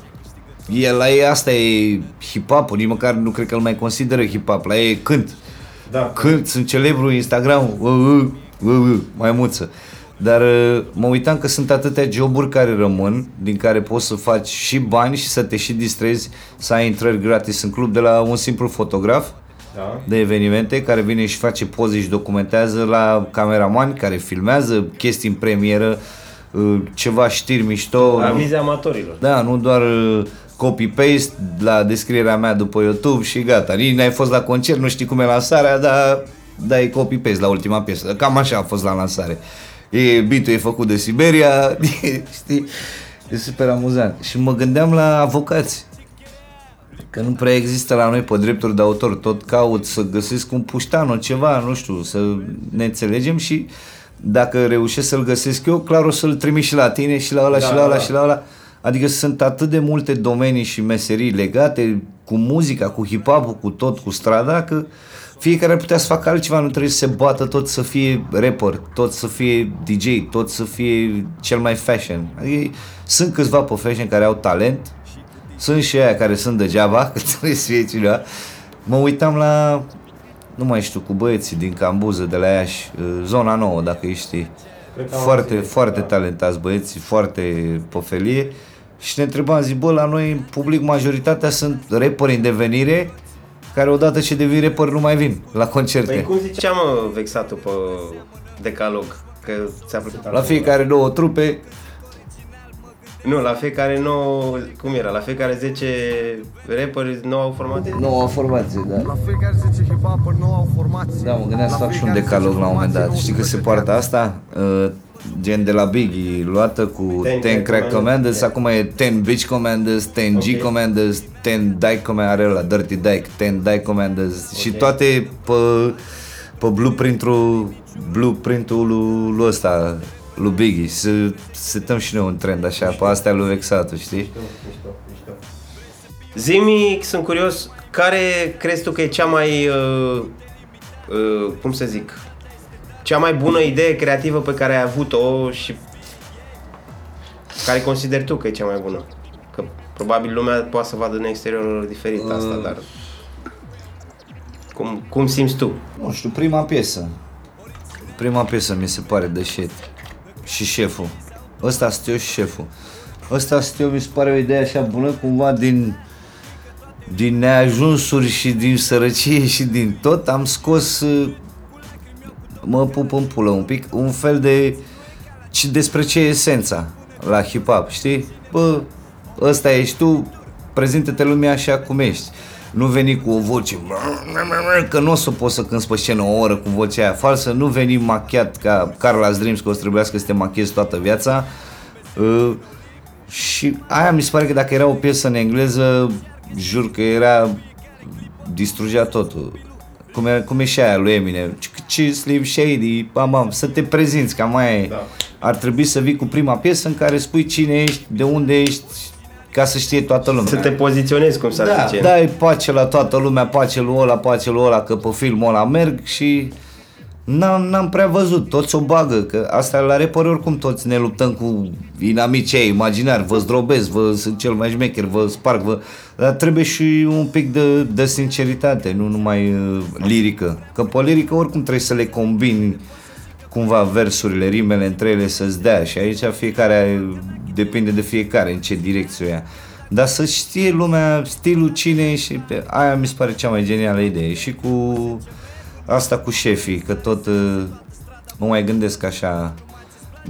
E, la ei asta e hip-hop nici măcar nu cred că îl mai consideră hip-hop, la ei e cânt. Da. Cânt, sunt celebru Instagram, uh, uh, uh, uh, mai muță. Dar uh, mă uitam că sunt atâtea joburi care rămân, din care poți să faci și bani și să te și distrezi, să ai intrări gratis în club de la un simplu fotograf Da. de evenimente care vine și face poze și documentează la cameramani care filmează chestii în premieră, uh, ceva știri mișto. Avize amatorilor. Da, nu doar uh, copy-paste la descrierea mea după YouTube și gata. Nici n-ai fost la concert, nu știi cum e lansarea, dar dai copy-paste la ultima piesă. Cam așa a fost la lansare. E, beat e făcut de Siberia, știi? E super amuzant. Și mă gândeam la avocați. Că nu prea există la noi pe drepturi de autor, tot caut să găsesc un puștan, ceva, nu știu, să ne înțelegem și dacă reușesc să-l găsesc eu, clar o să-l trimit și la tine și la ăla Da, și la ăla da. și la ăla. Adică sunt atât de multe domenii și meserii legate cu muzica, cu hip-hop cu tot, cu strada, că fiecare ar putea să facă altceva, nu trebuie să se bată tot să fie rapper, tot să fie DJ, tot să fie cel mai fashion. Adică sunt câțiva pe fashion care au talent, sunt și aia care sunt degeaba, că trebuie să fie cineva. Mă uitam la, nu mai știu, cu băieții din Cambuză, de la Iași, uh, zona nouă, dacă îi știi. Cred că am Foarte, auzit, foarte da. talentați băieți, foarte pofelie. Și ne întrebam, zic, bă, la noi, în public, majoritatea sunt rapperi în devenire, care odată ce devin rapper nu mai vin la concerte. Păi cum ziceam, mă, vexatul pe decalog? Că ți-a plăcut la acum. fiecare două trupe, Nu, la fiecare nou, cum era, la fiecare 10 rapperi nouă formație? nouă formație, da. La fiecare 10 hip-hopper nu au formație Da, mă gândeam să La fac și un fiecare decalog 10 la un moment dat. formații, Știi că se 11 poartă ani. asta? Uh, gen de la Biggie, luată cu Ten 10 Crack Crack Commanders. Commanders, acum e 10 Bitch Commanders, 10 G Ok. Commanders, 10 Dyke Commanders, are ăla, Dirty Dyke, 10 Dyke Commanders și Ok. toate pe, pe blueprint-ul, blueprint-ul lui, lui ăsta, lui Biggie. Să setăm și noi un trend așa, pe astea lui Vexatu, știi? Zimi, sunt curios, care crezi tu că e cea mai, uh, uh, cum să zic, cea mai bună idee creativă pe care ai avut-o și care consideri tu că e cea mai bună? Că probabil lumea poate să vadă în exterior diferit asta, Uh. dar cum, cum simți tu? Nu știu, prima piesă. Prima piesă mi se pare de shit. Și șeful. Ăsta sunt eu și șeful. Ăsta sunt eu, mi se pare o idee așa bună, cumva din din neajunsuri și din sărăcie și din tot, am scos uh, mă pup în pulă un pic, un fel de ci despre ce e esența la hip-hop, știi? Bă, ăsta ești tu, prezintă-te lumea așa cum ești. Nu veni cu o voce, că nu o să poți să cânti pe scenă o oră cu vocea aia falsă, nu veni machiat ca Carla's Dreams, că o să trebuiască să te machiezi toată viața. Uh, și aia mi se pare că dacă era o piesă în engleză, jur că era distrugea totul. Cum e, cum e și aia lui Eminem, ce Slim Shady, bam, bam, să te prezinți, cam mai Da. ar trebui să vii cu prima piesă în care spui cine ești, de unde ești, ca să știe toată lumea. Să te poziționezi, cum s-ar da, zice. dai pace la toată lumea, pace lui ăla, pace lui ăla, că pe filmul ăla merg și n-am, n-am prea văzut, toți o bagă, că asta la repăr oricum toți ne luptăm cu inamicii ei imaginari, vă zdrobesc, vă sunt cel mai șmecher, vă sparg, vă... dar trebuie și un pic de, de sinceritate, nu numai uh, lirică, că pe lirică oricum trebuie să le combini cumva versurile, rimele între ele să-ți dea și aici fiecare depinde de fiecare în ce direcție o ia. Dar să știe lumea stilul cine e și pe aia mi se pare cea mai genială idee. Și cu asta cu șefii, că tot uh, mă mai gândesc așa.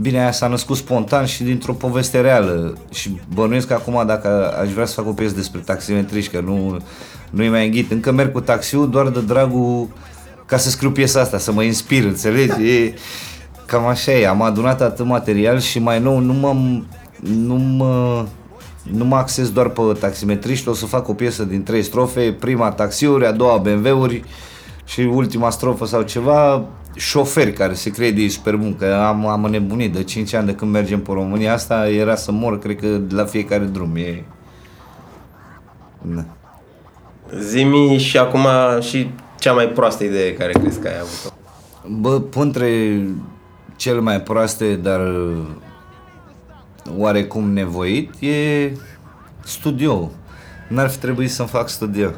Bine, aia s-a născut spontan și dintr-o poveste reală. Și bănuiesc că acum dacă aș vrea să fac o piesă despre taximetriști, că nu, nu-i mai înghit, încă merg cu taxiul doar de dragul ca să scriu piesa asta, să mă inspir, înțelegi? E, cam așa e, am adunat atât material și mai nou nu mă, nu mă, nu mă acces doar pe taximetriști, o să fac o piesă din trei strofe, prima taxiuri, a doua BMW-uri și ultima strofă sau ceva, șoferi care se crede ei super bun, că am, am înnebunit de 5 ani de când mergem pe România, asta era să mor, cred că de la fiecare drum. E... Da. Zimi și acum și cea mai proastă idee care crezi că ai avut-o. Bă, între cele mai proaste, dar oarecum nevoit, e studio. N-ar fi trebuit să-mi fac studio.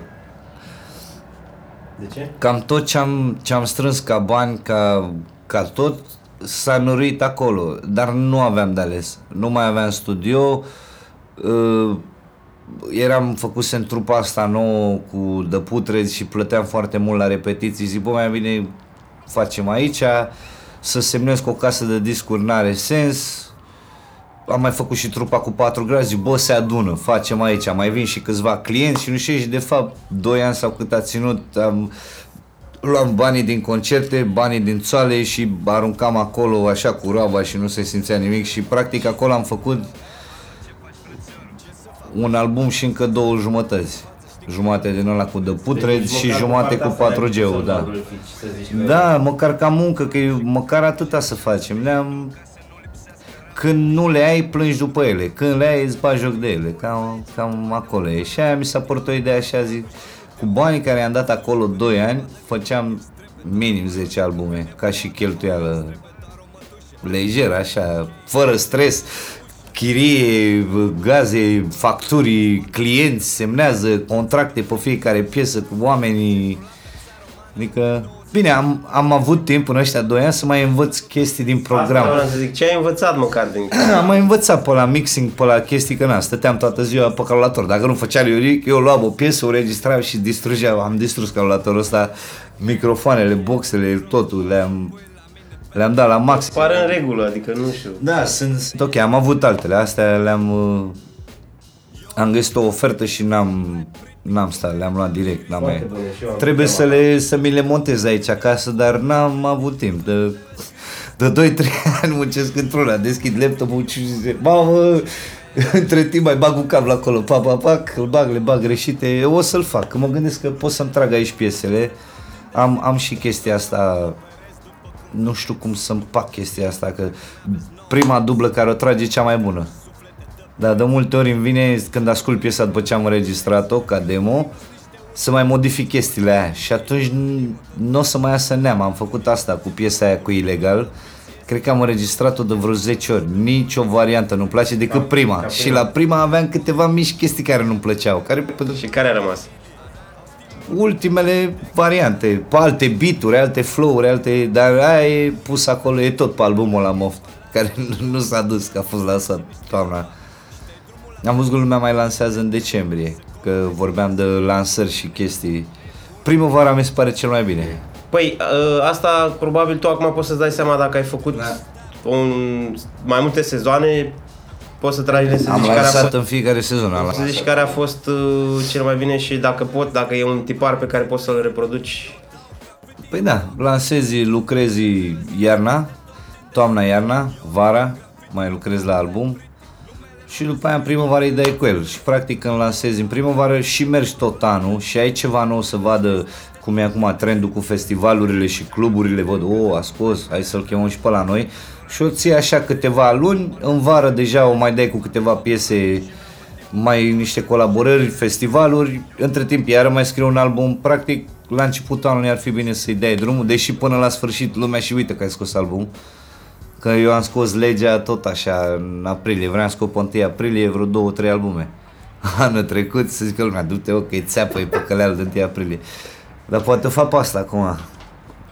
De ce? Cam tot ce-am, ce-am strâns ca bani, ca, ca tot, s-a nurit acolo, dar nu aveam de ales. Nu mai aveam studio, uh, eram făcut în trupa asta nouă cu de putrezi și plăteam foarte mult la repetiții. Zic, bă, mai bine facem aici, să semnez cu o casă de discuri n-are sens, am mai făcut și trupa cu 4 grazi, zic, bă, se adună, facem aici, mai vin și câțiva clienți și nu știu, și de fapt, 2 ani sau cât a ținut, am, luam banii din concerte, banii din țoale și aruncam acolo așa cu roaba și nu se simțea nimic și practic acolo am făcut un album și încă două jumătăți. Jumate din ăla cu The Putred Deci, și măcar jumate pe cu partea asta 4G-ul, să-l da. valorifici, să zici că- Da, măcar ca muncă, că e, măcar atâta să facem. Le-am... Când nu le ai, plângi după ele. Când le ai, îți bagi joc de ele. Cam, cam acolo e. Și aia mi s-a părut o idee așa, zic, cu banii care i-am dat acolo 2 ani, făceam minim 10 albume, ca și cheltuială lejer, așa, fără stres, chirie, gaze, facturi, clienți, semnează contracte pe fiecare piesă cu oamenii. Adică, bine, am, am avut timp în ăștia doi ani să mai învăț chestii din program. Asta vreau să zic, ce ai învățat măcar din Am mai învățat pe la mixing, pe la chestii, că na, stăteam toată ziua pe calculator. Dacă nu făcea Iuric, eu luam o piesă, o registram și distrugeam. Am distrus calculatorul ăsta, microfoanele, boxele, totul, le-am, le-am dat la maxim. Pare în regulă, adică nu știu. Da, sunt, sunt ok, am avut altele, astea le-am... uh, Am găsit o ofertă și n-am, n-am stat, le-am luat direct. N-am Foarte mai... bune, și eu am Trebuie tema. să, le, să mi le montez aici acasă, dar n-am avut timp. De, de 2-3 ani muncesc într-una, deschid laptopul și zice, mamă, între timp mai bag un cablu acolo, pa, pa, pac, îl bag, le bag greșite, eu o să-l fac, că mă gândesc că pot să-mi trag aici piesele. Am, am și chestia asta nu știu cum să împac chestia asta, că prima dublă care o trage e cea mai bună. Dar de multe ori îmi vine, când ascult piesa după ce am înregistrat-o, ca demo, să mai modific chestiile aia și atunci n- nu o să mai iasă neam. Am făcut asta cu piesa aia cu Ilegal, cred că am înregistrat-o de vreo 10 ori, nici o variantă nu-mi place decât prima. ca Și prima. la prima aveam câteva mici chestii care nu-mi plăceau, care Și care a rămas? ultimele variante, pe alte beaturi, alte flow-uri, alte, dar aia e pus acolo, e tot pe albumul la Moft, care nu, nu s-a dus, că a fost lansat toamna. Am văzut că lumea mai lansează în decembrie, că vorbeam de lansări și chestii. Primăvara mi se pare cel mai bine. Păi, ă, asta probabil tu acum poți să-ți dai seama dacă ai făcut Da. un, mai multe sezoane, poți să tragi să Am zici care a lansat fost, în fiecare sezon. Am să lansat. zici care a fost uh, cel mai bine și dacă pot, dacă e un tipar pe care poți să-l reproduci. Păi da, lansezi, lucrezi iarna, toamna-iarna, vara, mai lucrezi la album și după aia în primăvară îi dai cu el. Și practic când lansezi în primăvară și mergi tot anul și ai ceva nou să vadă cum e acum trendul cu festivalurile și cluburile, văd, o, a scos, hai să-l chemăm și pe la noi și o ții așa câteva luni, în vară deja o mai dai cu câteva piese mai niște colaborări, festivaluri, între timp iar mai scriu un album, practic la începutul anului ar fi bine să-i dai drumul, deși până la sfârșit lumea și uite că ai scos album. Că eu am scos legea tot așa în aprilie, vreau să scop pe 1 aprilie vreo două, trei albume. Anul trecut să zică lumea, du-te ok, țeapă e păcăleală de 1 aprilie. Dar poate fac pe asta acum.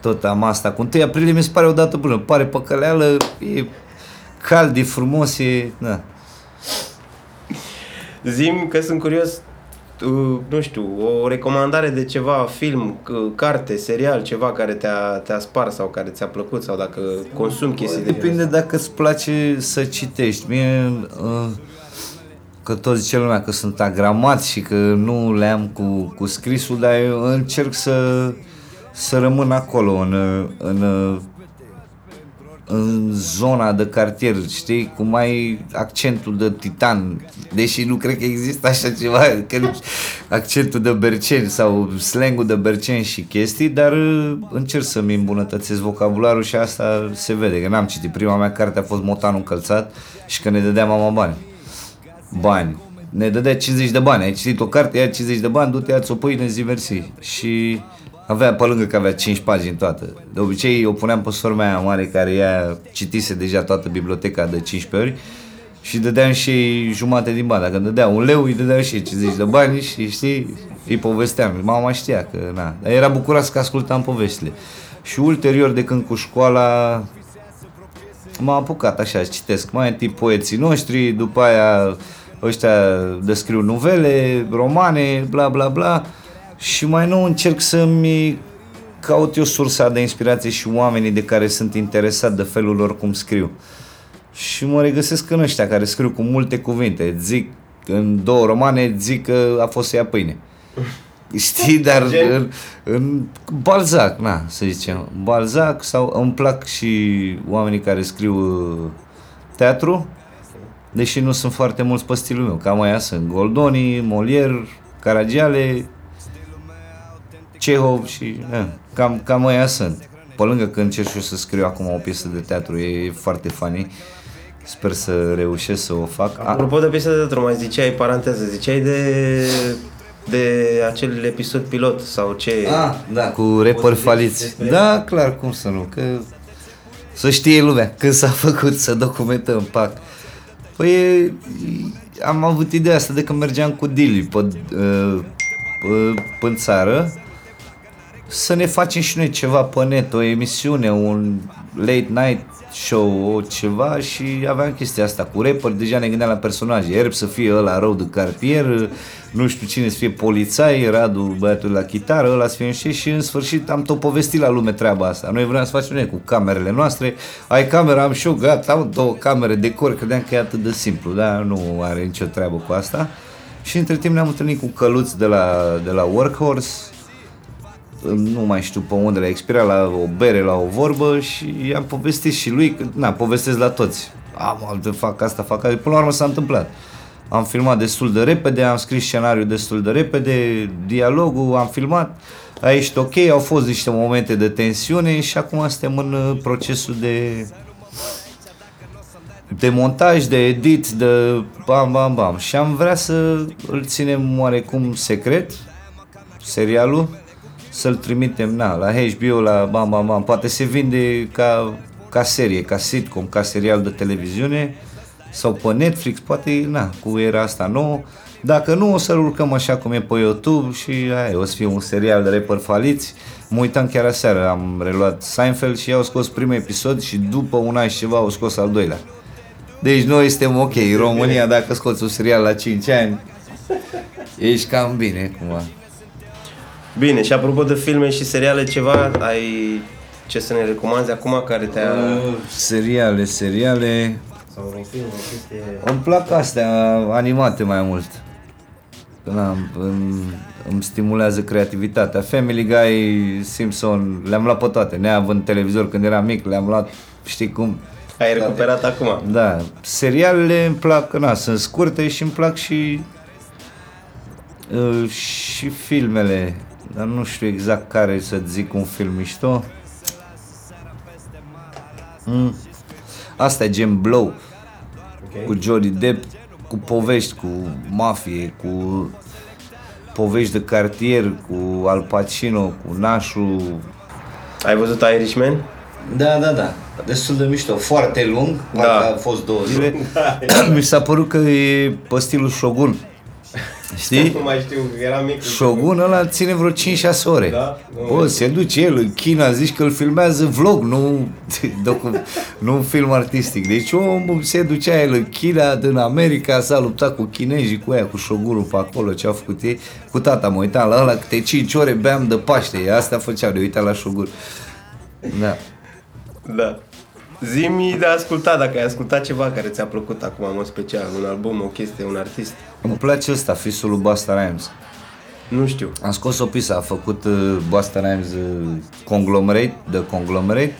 Tot am asta. Cu 1 aprilie mi se pare o dată bună. Pare păcăleală, e cald, e frumos, e... Da. Zim că sunt curios, uh, nu știu, o recomandare de ceva, film, c- carte, serial, ceva care te-a, te-a spart sau care ți-a plăcut sau dacă consumi chestii de Depinde dacă îți place să citești. Mie, uh, că tot zice lumea că sunt agramat și că nu le am cu, cu scrisul, dar eu încerc să, să rămân acolo în, în, în zona de cartier, știi, cum ai accentul de titan, deși nu cred că există așa ceva, că accentul de berceni sau slangul de berceni și chestii, dar uh, încerc să-mi îmbunătățesc vocabularul și asta se vede, că n-am citit. Prima mea carte a fost Motanul încălțat și că ne dădea mama bani. Bani. Ne dădea 50 de bani. Ai citit o carte, ia 50 de bani, du-te, ia-ți o pâine, zi mersi. Și avea pe lângă că avea 5 pagini toată. De obicei o puneam pe sora mea mare care ea citise deja toată biblioteca de 15 ori și dădeam și ei jumate din bani. Dacă îmi dădea un leu, îi dădeam și ei 50 de bani și știi, îi povesteam. Mama știa că na, dar era bucuroasă că ascultam povestile. Și ulterior de când cu școala m-am apucat așa, citesc mai întâi poeții noștri, după aia ăștia descriu novele, romane, bla bla bla și mai nou încerc să-mi caut eu sursa de inspirație și oamenii de care sunt interesat de felul lor cum scriu. Și mă regăsesc în ăștia care scriu cu multe cuvinte. Zic în două romane, zic că a fost să ia pâine. Știi, dar în, în Balzac, na, să zicem, Balzac sau îmi plac și oamenii care scriu uh, teatru, deși nu sunt foarte mulți pe stilul meu, cam aia sunt Goldoni, Molière, Caragiale, Cehov și eh, cam, cam aia sunt. Pe lângă că încerc și eu să scriu acum o piesă de teatru, e foarte funny. Sper să reușesc să o fac. Apropo de piesă de teatru, mai ziceai, paranteză, ziceai de de acel episod pilot sau ce... Ah, da, cu rapper faliți. Da, clar, cum să nu, că să știe lumea când s-a făcut să documentăm, pac. Păi e, am avut ideea asta de când mergeam cu Dili pe, uh, pe, pe țară să ne facem și noi ceva pe net, o emisiune, un late night show, o ceva și aveam chestia asta cu rapper, deja ne gândeam la personaje, Erb să fie ăla rău de cartier, nu știu cine să fie polițai, Radu băiatul la chitară, ăla să fie și și în sfârșit am tot povestit la lume treaba asta. Noi vreau să facem noi cu camerele noastre, ai camera, am și eu, gata, am două camere, decor, credeam că e atât de simplu, dar nu are nicio treabă cu asta. Și între timp ne-am întâlnit cu căluț de la, de la Workhorse, nu mai știu pe unde, la expirat la o bere, la o vorbă și i-am povestit și lui, că, na, povestesc la toți. Am, fac asta, fac asta. Până la urmă s-a întâmplat. Am filmat destul de repede, am scris scenariul destul de repede, dialogul, am filmat, a ieșit ok, au fost niște momente de tensiune și acum suntem în uh, procesul de de montaj, de edit, de bam, bam, bam. Și am vrea să îl ținem oarecum secret, serialul, să-l trimitem na, la HBO, la bam, bam, bam. Poate se vinde ca, ca serie, ca sitcom, ca serial de televiziune sau pe Netflix, poate na, cu era asta nouă. Dacă nu, o să-l urcăm așa cum e pe YouTube și aia, o să fie un serial de rapper faliți. Mă uitam chiar aseară, am reluat Seinfeld și au scos primul episod și după un an și ceva au scos al doilea. Deci noi suntem ok. România, dacă scoți un serial la 5 ani, ești cam bine, cumva. Bine, și apropo de filme și seriale, ceva, ai ce să ne recomanzi acum care te-a... Uh, seriale, seriale... Sau un film, o chestie... Îmi plac astea animate mai mult. Na, îmi, îmi stimulează creativitatea. Family Guy, Simpson, le-am luat pe toate. Neavând televizor când eram mic, le-am luat, știi cum, Ai recuperat acum. Da, serialele îmi plac, na, sunt scurte și îmi plac și uh, și filmele, dar nu știu exact care să zic un film mișto. Mm. Asta e gen Blow, Ok. cu Johnny Depp, cu povești, cu mafie, cu povești de cartier, cu Al Pacino, cu Nașu, Ai văzut Irishman? Da, da, da. Destul de mișto. Foarte lung, Da. da. a fost două zile. Mi s-a părut că e pe stilul Shogun. Știi? Nu mai știu, era mic. Shogun ăla ține vreo 5-6 ore. Da? Bă, se duce el în China, zici că îl filmează vlog, nu, docu, nu un film artistic. Deci omul se ducea el în China, din America, s-a luptat cu chinezii, cu aia, cu Shogunul pe acolo, ce au făcut ei. Cu tata mă uitam la ăla, câte 5 ore beam de Paște. Asta făceau, de uitam la Shogun. Da. Da. Zimi de ascultat, dacă ai ascultat ceva care ți-a plăcut acum, în mod special, un album, o chestie, un artist. Îmi place ăsta, fisul lui Busta Rhymes. Nu știu. Am scos o pisă, a făcut uh, Busta Rhymes uh, Conglomerate, de Conglomerate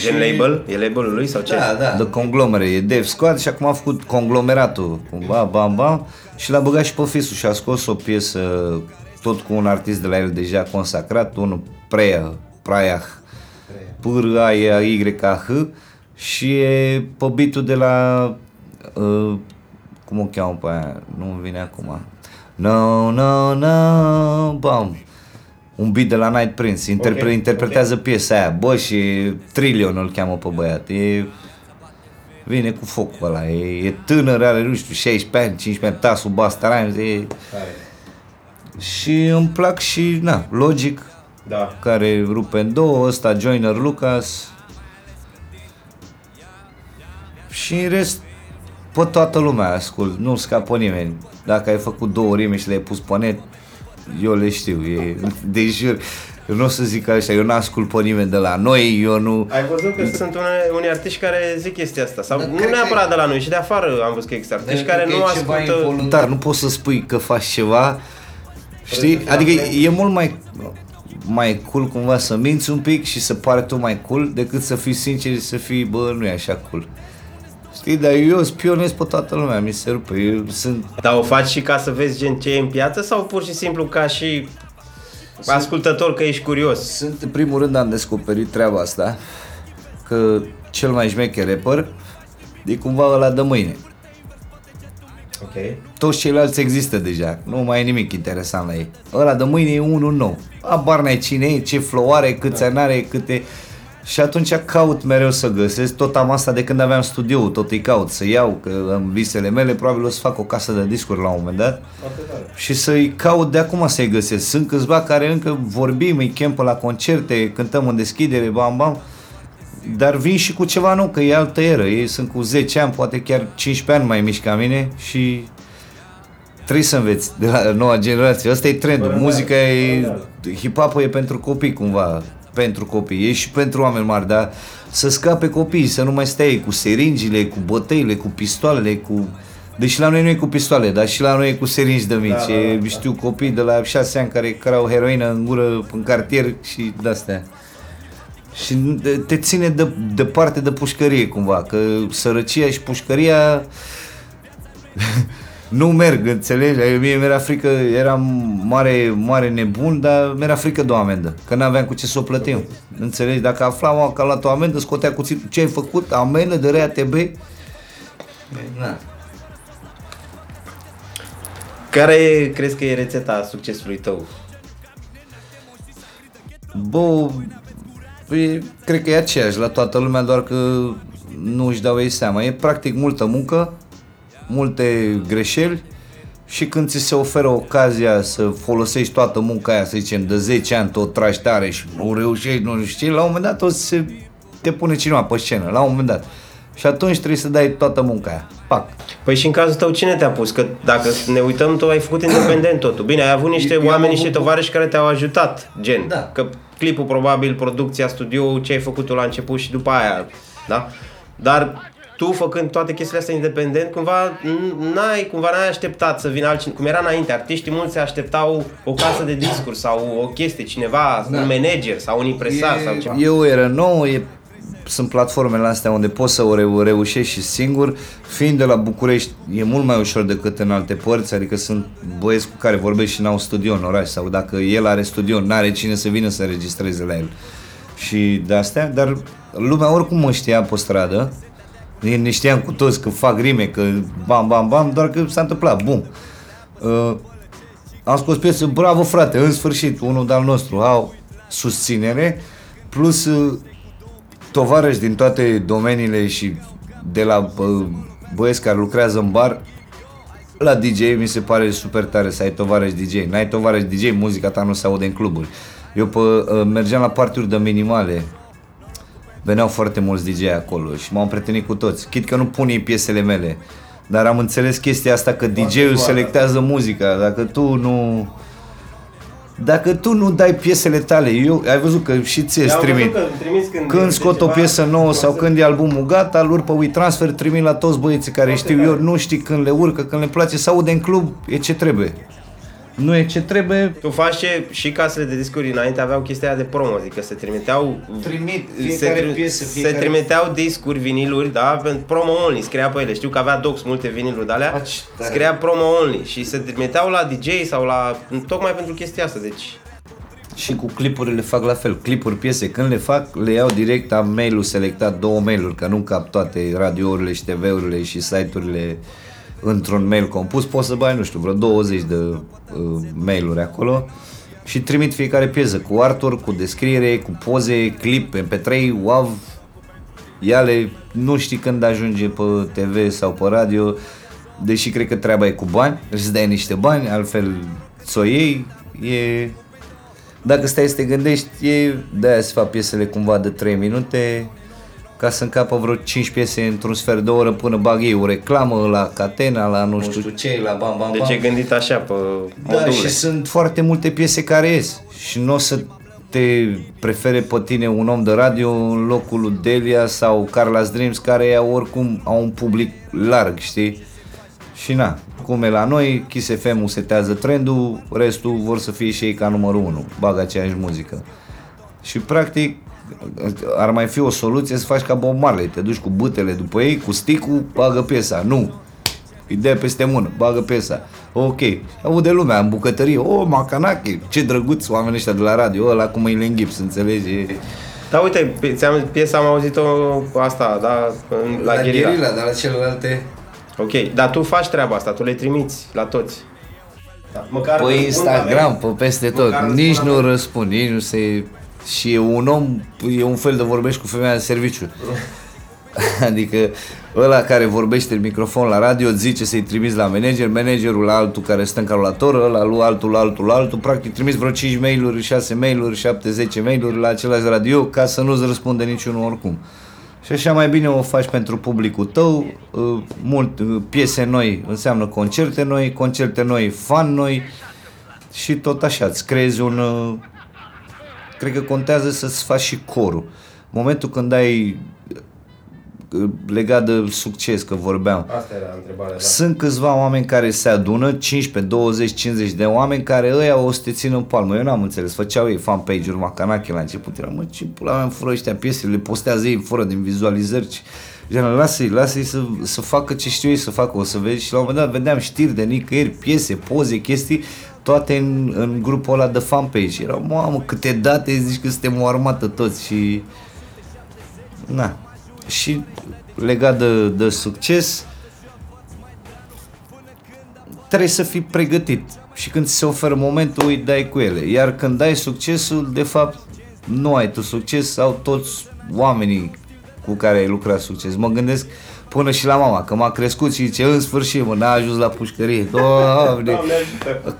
Gen label? E labelul lui sau ce? Da, da. The Conglomerate, e Dev Squad și acum a făcut conglomeratul, cumva, bam, bam, și l-a băgat și pe Fisu și a scos o piesă tot cu un artist de la el deja consacrat, unul Preia, Praiah, p r a y a h și e pe beat de la, uh, cum o cheamă pe aia, nu-mi vine acum, No, no, no, bam, un beat de la Night Prince, interpre- Ok, interpretează piesa aia, bă, și Trillion îl cheamă pe băiat, e, vine cu focul ăla, e, e tânăr, are, nu știu, 16 ani, 15 ani, tasul Bastaran, e, și îmi plac și, na, Logic, Da. care rupe în două, ăsta Joiner Lucas și în rest pe toată lumea ascult, nu scapă nimeni. Dacă ai făcut două rime și le-ai pus pe net, eu le știu, e, de jur. Eu nu o să zic așa, eu n-ascult pe nimeni de la noi, eu nu... Ai văzut că sunt unele, unii artiști care zic chestia asta. Sau Da, nu cred neapărat că- de la noi, și de afară am văzut că există artiști care nu ascultă... Voluntar, nu poți să spui că faci ceva, știi? Adică e mult mai mai cool cumva să minți un pic și să pare tu mai cool decât să fii sincer și să fii, bă, nu e așa cool. Știi, dar eu spionez pe toată lumea, mi se rupe, eu sunt Dar o faci și ca să vezi gen ce e în piață sau pur și simplu ca și ascultător că ești curios? Sunt, în primul rând am descoperit treaba asta, că cel mai șmecher rapper e cumva ăla de mâine. Ok. Toți ceilalți există deja, nu mai e nimic interesant la ei. Ăla de mâine e unul nou. Abar n-ai cine e, ce flow are, câți ani are, câte... Și atunci caut mereu să găsesc, tot am asta de când aveam studio, tot îi caut să iau, că în visele mele probabil o să fac o casă de discuri la un moment dat și să-i caut de acum să-i găsesc. Sunt câțiva care încă vorbim, îi chem pe la concerte, cântăm în deschidere, bam, bam, dar vin și cu ceva nou, că e altă eră. Ei sunt cu 10 ani, poate chiar 15 ani mai mici ca mine și trebuie să înveți de la noua generație. Asta e trendul. Muzica e... Hip-hop e pentru copii cumva. Pentru copii. E și pentru oameni mari, dar să scape copiii, să nu mai stai cu seringile, cu bătăile, cu pistoalele, cu... Deci la noi nu e cu pistoale, dar și la noi e cu seringi de mici. Da, da, da. Știu copii de la 6 ani care cărau heroină în gură, în cartier și de-astea. Și te ține de, departe de pușcărie cumva, că sărăcia și pușcăria nu merg, înțelegi? Mie mi-era frică, eram mare, mare nebun, dar mi-era frică de o amendă, că n-aveam cu ce să o plătim. Înțelegi? Dacă aflam că a luat o amendă, scotea cuțitul, ce ai făcut? Amendă de RATB? Na. Care crezi că e rețeta succesului tău? Bă, e, cred că e aceeași la toată lumea, doar că nu își dau ei seama. E practic multă muncă, multe greșeli și când ți se oferă ocazia să folosești toată munca aia, să zicem, de 10 ani tot tragi tare și nu reușești, nu știu ce, la un moment dat o să se te pune cineva pe scenă, la un moment dat. Și atunci trebuie să dai toată munca aia. Pac. Păi și în cazul tău cine te-a pus? Că dacă ne uităm, tu ai făcut independent totul. Bine, ai avut niște Eu am oameni, niște avut- tovarăși care te-au ajutat, gen. Da. Că clipul probabil, producția, studio, ce ai făcut tu la început și după aia, da? Dar tu făcând toate chestiile astea independent, cumva n- n-ai, cumva n-ai așteptat să vină altcineva, cum era înainte, artiștii mulți se așteptau o casă de discuri sau o chestie, cineva, Da. un manager sau un impresar E- sau ceva. E o eră nouă, e, sunt platformele astea unde poți să o reu- reușești și singur. Fiind de la București, e mult mai ușor decât în alte părți, adică sunt băieți cu care vorbești și n-au studio în oraș sau dacă el are studio, n-are cine să vină să înregistreze la el. Și de astea, dar lumea oricum mă știa pe stradă, ne știam cu toți că fac rime, că bam, bam, bam, doar că s-a întâmplat, bum. Uh, am scos piesă, bravo frate, în sfârșit, unul de-al nostru, au susținere, plus uh, tovarăși din toate domeniile și de la uh, băieți care lucrează în bar, la DJ mi se pare super tare să ai tovarăși DJ. N-ai tovarăși DJ, muzica ta nu se aude în cluburi. Eu pe, uh, mergeam la partiuri de minimale, veneau foarte mulți DJ acolo și m-am prietenit cu toți. Chit că nu pun ei piesele mele, dar am înțeles chestia asta că DJ-ul selectează muzica. Dacă tu nu... Dacă tu nu dai piesele tale, eu, ai văzut că și ție îți Am văzut trimit. că trimiți când, Când de scot o ceva- piesă nouă sau când e albumul gata, îl urc pe WeTransfer, trimit la toți băieții care știu eu, nu știi când le urcă, când le place, să aude în club, e ce trebuie. Nu e ce trebuie, Tu faci ce și casele de discuri înainte aveau chestia de promo, adică se trimiteau Trimit se, fiecare tri- piesă, se fiecare- trimiteau discuri, viniluri, da, pentru promo only, scria pe ele. Știu că avea Dox multe viniluri de alea, Faci tare. scria promo only și se trimiteau la DJ sau la tocmai pentru chestia asta, deci Și cu clipurile fac la fel. Clipuri, piese, când le fac, le iau direct, am mail-ul selectat, două mail-uri, că nu cap toate radiourile și TV-urile și site-urile într-un mail compus. Poți să bai, nu știu, vreo 20 de uh, mail-uri acolo și trimit fiecare piesă cu artwork, cu descriere, cu poze, clip, MP3, WAV, Iale, nu știi când ajunge pe TV sau pe radio, deși cred că treaba e cu bani, trebuie să dai niște bani, altfel ți-o iei, e... Dacă stai să te gândești, e de-aia se fac piesele cumva de 3 minute, ca să încapă vreo 5 piese într-un sfert de oră până bag ei o reclamă la Catena, la nu știu ce, la bam bam deci bam. e gândit așa pe Da, module. și sunt foarte multe piese care ies și nu o să te prefere pe tine un om de radio în locul lui Delia sau Carla's Dreams care au oricum au un public larg, știi? Și na, cum e la noi, Kiss FM setează trendul, restul vor să fie și ei ca numărul 1, bagă aceeași muzică. Și practic ar mai fi o soluție să faci ca Bob Marley, te duci cu bâtele după ei, cu sticul, bagă piesa. Nu, îi dea peste mână, bagă piesa. Ok, aude lumea în bucătărie, oh, Macanache, ce drăguț oamenii ăștia de la radio, ăla cum îi le înghips, înțelegi? E- Da, uite, pe- ți-am, piesa am auzit-o asta, da, în, la, la Gherila. dar la celelalte... Ok, dar tu faci treaba asta, tu le trimiți la toți. Da. Măcar Pe răspund Instagram, la pe peste tot, Măcar nici răspund la nu răspund, nici nu se... Și e un om, e un fel de vorbești cu femeia de serviciu. Adică ăla care vorbește în microfon la radio îți zice să-i trimiți la manager, managerul la altul care stă în calculator, ăla lui altul, la altul, la altul, practic trimiți vreo 5 mail-uri, 6 mail-uri, 7-10 mail-uri la același radio ca să nu-ți răspunde niciunul oricum. Și așa mai bine o faci pentru publicul tău, uh, mult, uh, piese noi înseamnă concerte noi, concerte noi, fan noi și tot așa, îți creezi un... uh, Cred că contează să-ți faci și corul. Momentul când ai uh, legat de succes, că vorbeam, Asta era întrebarea, da. sunt câțiva oameni care se adună, 15, 20, 50 de oameni care ăia o să te țină în palmă. Eu n-am înțeles, făceau ei fanpage-uri macanache la început. Era, mă, ce pula mea îmi fură ăștia piesele, le postează ei fără din vizualizări. Ce... Gen, lasă-i, lasă-i să, să facă ce știu ei să facă, o să vezi. Și la un moment dat vedeam știri de nicăieri, piese, poze, chestii, toate în, în grupul ăla de fanpage. Erau, mamă, câte date, zici că suntem o armată toți și... Na. Și legat de, de succes, trebuie să fii pregătit și când ți se oferă momentul, îi dai cu ele. Iar când ai succesul, de fapt, nu ai tu succes, au toți oamenii cu care ai lucrat succes. Mă gândesc până și la mama, că m-a crescut și zice, în sfârșit, mă, n-a ajuns la pușcărie. Doamne!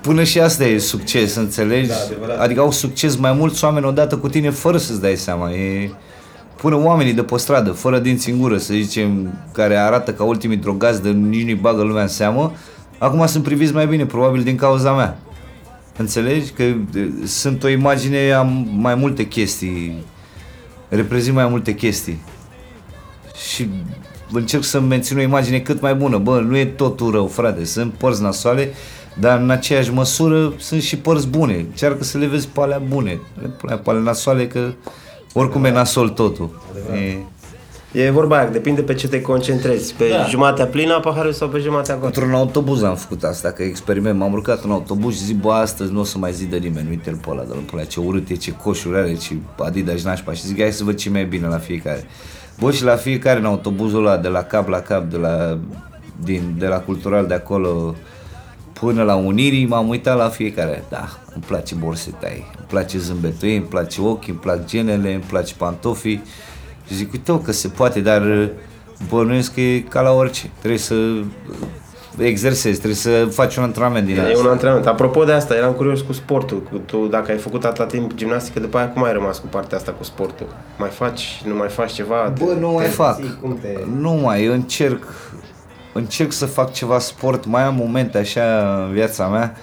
Până și asta e succes, înțelegi? Da, adevărat. adică au succes mai mulți oameni odată cu tine fără să-ți dai seama. E... Până oamenii de pe stradă, fără dinți în gură, să zicem, care arată ca ultimii drogați de nici nu-i bagă lumea în seamă, acum sunt priviți mai bine, probabil din cauza mea. Înțelegi? Că e, sunt o imagine, am mai multe chestii, reprezint mai multe chestii. Și încerc să mențin o imagine cât mai bună. Bă, nu e totul rău, frate, sunt părți nasoale, dar în aceeași măsură sunt și părți bune. Încearcă să le vezi pe alea bune, le pune pe alea nasoale că oricum e nasol totul. E, E vorba aia, depinde pe ce te concentrezi, pe da. jumatea plină a paharului sau pe jumatea goală. Într-un autobuz am făcut asta, că experiment. M-am urcat în autobuz și zic, bă, astăzi nu o să mai zi de nimeni. Uite-l pe ăla, de la ce urât e, ce coșuri are, ce Adidas nașpa. Și zic, hai să văd ce mai e bine la fiecare. Bă, și la fiecare în autobuzul ăla, de la cap la cap, de la, din, de la cultural de acolo până la Unirii, m-am uitat la fiecare. Da, îmi place borseta ei, îmi place zâmbetul ei, îmi place ochii, îmi plac genele, îmi place pantofii. Și zic, uite că se poate, dar bănuiesc că e ca la orice. Trebuie să exersezi, trebuie să faci un antrenament din Da, asta. e un antrenament. Apropo de asta, eram curios cu sportul. Cu Tu, dacă ai făcut atâta timp gimnastică, după aia cum ai rămas cu partea asta cu sportul? Mai faci, nu mai faci ceva? Bă, nu mai te fac. ții, Cum te... Nu mai, eu încerc, încerc să fac ceva sport, mai am momente așa în viața mea,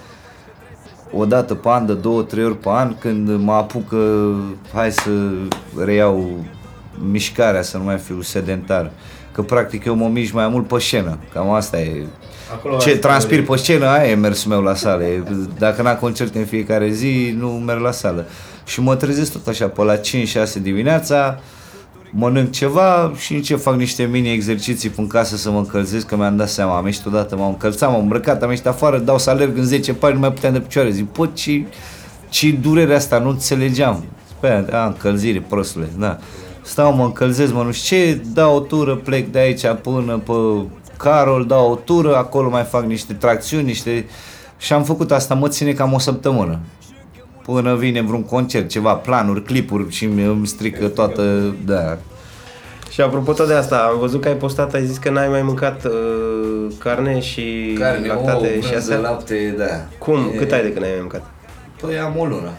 o dată pe an, de două, trei ori pe an, când mă apucă, hai să reiau mișcarea, să nu mai fiu sedentar. Că practic eu mă mișc mai mult pe scenă, cam asta e. Acolo Ce ați transpir vorbit. pe scenă, aia e mersul meu la sală. E- Dacă n-am concerte în fiecare zi, nu merg la sală. Și mă trezesc tot așa pe la 5-6 dimineața, mănânc ceva și încep fac niște mini exerciții în casă să mă încălzesc, că mi-am dat seama, am ieșit odată, m-am încălțat, m-am îmbrăcat, am ieșit afară, dau să alerg în 10 pari, nu mai puteam de picioare. Zic, pot, ce, ce durerea asta, nu înțelegeam. Pe aia, a, încălzire, prostule, da. Stau, mă încălzesc, mă nu știu ce, dau o tură, plec de aici până pe Carol, dau o tură, acolo mai fac niște tracțiuni, niște... Și am făcut asta, mă ține cam o săptămână. Până vine vreun concert, ceva, planuri, clipuri și îmi îmi strică toată, da, Și apropo tot de asta, am văzut că ai postat, ai zis că n-ai mai mâncat uh, carne și lactate și astea. lapte, da. Cum? E- Cât ai de când ai mai mâncat? Păi am o lună.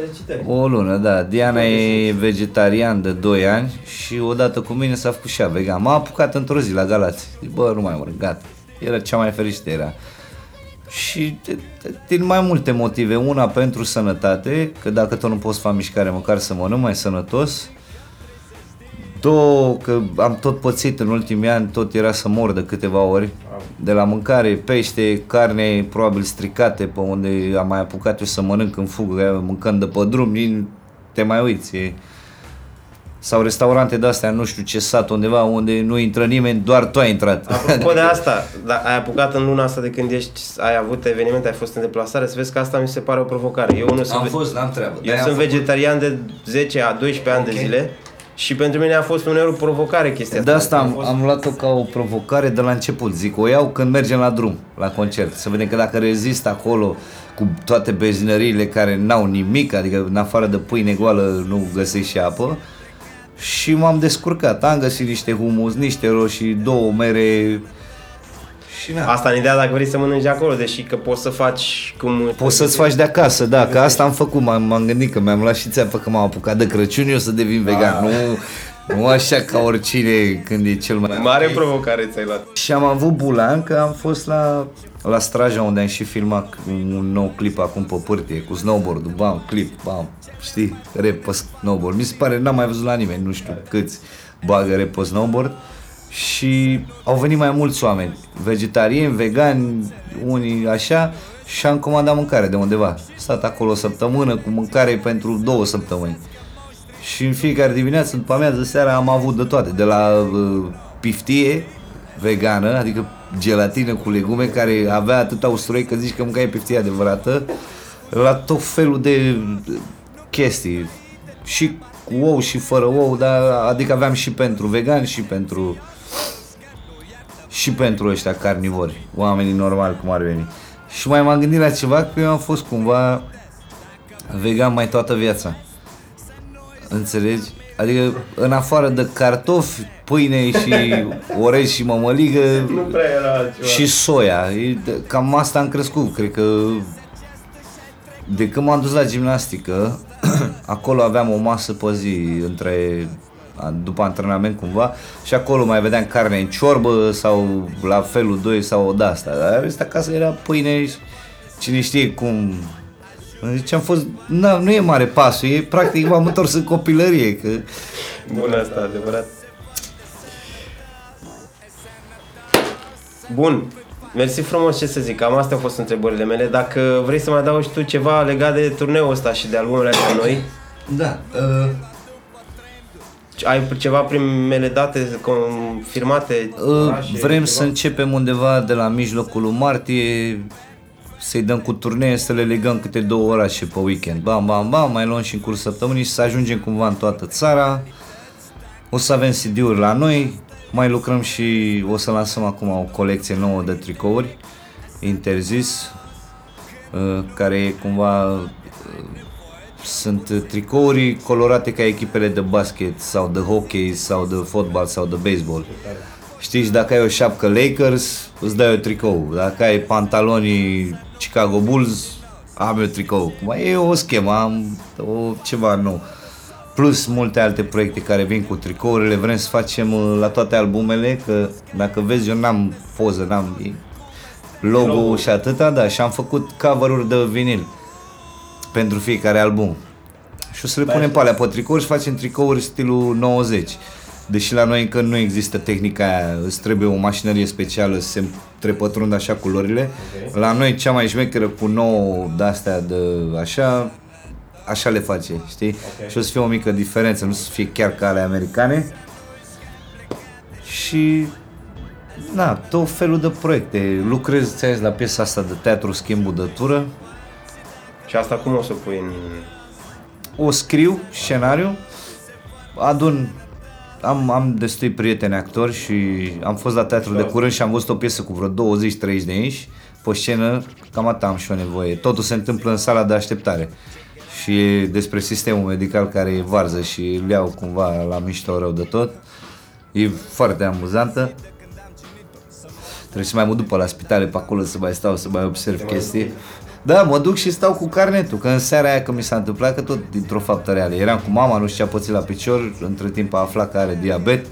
Felicitări. O lună, da. Diana e vegetarian de 2 ani și odată cu mine s-a făcut și ea vegan. M-a apucat într-o zi la Galați. Zic, bă, nu mai mănânc, gata. Era cea mai fericită era. Și de- de- din mai multe motive. Una pentru sănătate, că dacă tot nu poți face mișcare, măcar să mănânc mai sănătos. Două, că am tot pățit în ultimii ani, tot era să mor de câteva ori. De la mâncare, pește, carne probabil stricate, pe unde am mai apucat eu să mănânc în fugă, mâncând de pe drum, nici te mai uiți. E... Sau restaurante de-astea, nu știu ce sat undeva, unde nu intră nimeni, doar tu ai intrat. Apropo de asta, da, ai apucat în luna asta de când ești, ai avut evenimente, ai fost în deplasare, să vezi că asta mi se pare o provocare. Eu nu sunt, am ve- fost, n-am treabă. eu De-aia sunt am făcut- vegetarian de 10 a 12 ani de Ok. zile și pentru mine a fost uneori o provocare chestia De asta A am, fost- am luat-o ca o provocare de la început. Zic, o iau când mergem la drum, la concert. Să vedem că dacă rezist acolo cu toate benzinăriile care n-au nimic, adică în afară de pâine goală nu găsești și apă. Și m-am descurcat. Am găsit niște humus, niște roșii, două mere și na. Asta în ideea dacă vrei să mănânci de acolo, deși că poți să faci cum... Poți să-ți faci de acasă, da, că asta am făcut, m-am, m-am gândit că mi-am luat și țeapă că m-am apucat de Crăciun, eu să devin vegan, nu, nu așa ca oricine când e cel mai... Mare provocare ți-ai luat. Și am avut bulan că am fost la, la Straja unde am și filmat un nou clip acum pe pârtie cu snowboard bam, clip, bam, știi, rap pe snowboard. Mi se pare, n-am mai văzut la nimeni, nu știu câți bagă rap pe snowboard. Și au venit mai mulți oameni, vegetariani, vegani, unii așa, și am comandat mâncare de undeva. Am stat acolo o săptămână cu mâncare pentru două săptămâni. Și în fiecare dimineață, după amiază, seara am avut de toate, de la uh, piftie vegană, adică gelatină cu legume care avea atâta usturoi că zici că mâncai piftie adevărată, la tot felul de chestii. Și cu ou și fără ou, dar adică aveam și pentru vegani și pentru și pentru ăștia carnivori, oamenii normali cum ar veni. Și mai m-am gândit la ceva că eu am fost cumva vegan mai toată viața. Înțelegi? Adică în afară de cartofi, pâine și orez și mămăligă Nu prea era altceva. și soia. E de- Cam asta am crescut, cred că de când m-am dus la gimnastică, acolo aveam o masă pe zi între după antrenament cumva și acolo mai vedeam carne în ciorbă sau la felul 2 sau o de-asta. Dar restul acasă era pâine și cine știe cum deci am fost, na, nu e mare pasul, e practic m-am întors în copilărie, că Bun asta, adevărat. Bun. Mersi frumos, ce să zic, cam astea au fost întrebările mele. Dacă vrei să mai adaugi tu ceva legat de turneul ăsta și de albumele astea noi, da, uh, ai ceva primele date confirmate? Uh, orașe, Vrem ceva? să începem undeva de la mijlocul lui martie, să-i dăm cu turnee, să le legăm câte două orașe pe weekend. Bam, bam, bam, mai luăm și în curs săptămânii și să ajungem cumva în toată țara. O să avem CD-uri la noi, mai lucrăm și o să lansăm acum o colecție nouă de tricouri, interzis, uh, care e cumva uh, sunt tricouri colorate ca echipele de basket sau de hockey sau de fotbal sau de baseball. Știți, și dacă ai o șapcă Lakers, îți dai o tricou. Dacă ai pantalonii Chicago Bulls, am eu tricou. Mai e o schemă, am o, ceva nou. Plus multe alte proiecte care vin cu tricourile, vrem să facem uh, la toate albumele, că dacă vezi eu n-am poză, n-am e logo, logo și atâta, da, și am făcut cover-uri de vinil pentru fiecare album. Și o să le punem pe alea pe tricouri și facem tricouri stilul 90. Deși la noi încă nu există tehnica aia, îți trebuie o mașinărie specială să se trepătrundă așa culorile. Ok. La noi cea mai șmecheră cu nouă de-astea de așa, așa le face, știi? Ok. Și o să fie o mică diferență, nu să fie chiar ca ale americane. Și na, tot felul de proiecte. Lucrez, ți la piesa asta de teatru schimbul de tură. Și asta cum o să pui în... O scriu, scenariu, adun am, am destui prieteni actori și am fost la teatru de curând și am văzut o piesă cu vreo 20-30 de inși pe scenă, cam atât am și o nevoie. Totul se întâmplă în sala de așteptare și e despre sistemul medical care e varză și îl iau cumva la mișto rău de tot. E foarte amuzantă. Trebuie să mai mă duc pe la spitale pe acolo să mai stau, să mai observ chestii. Da, mă duc și stau cu carnetul, că în seara aia că mi s-a întâmplat, că tot dintr-o faptă reală. Eram cu mama, nu știu ce a pățit la picior, între timp a aflat că are diabet.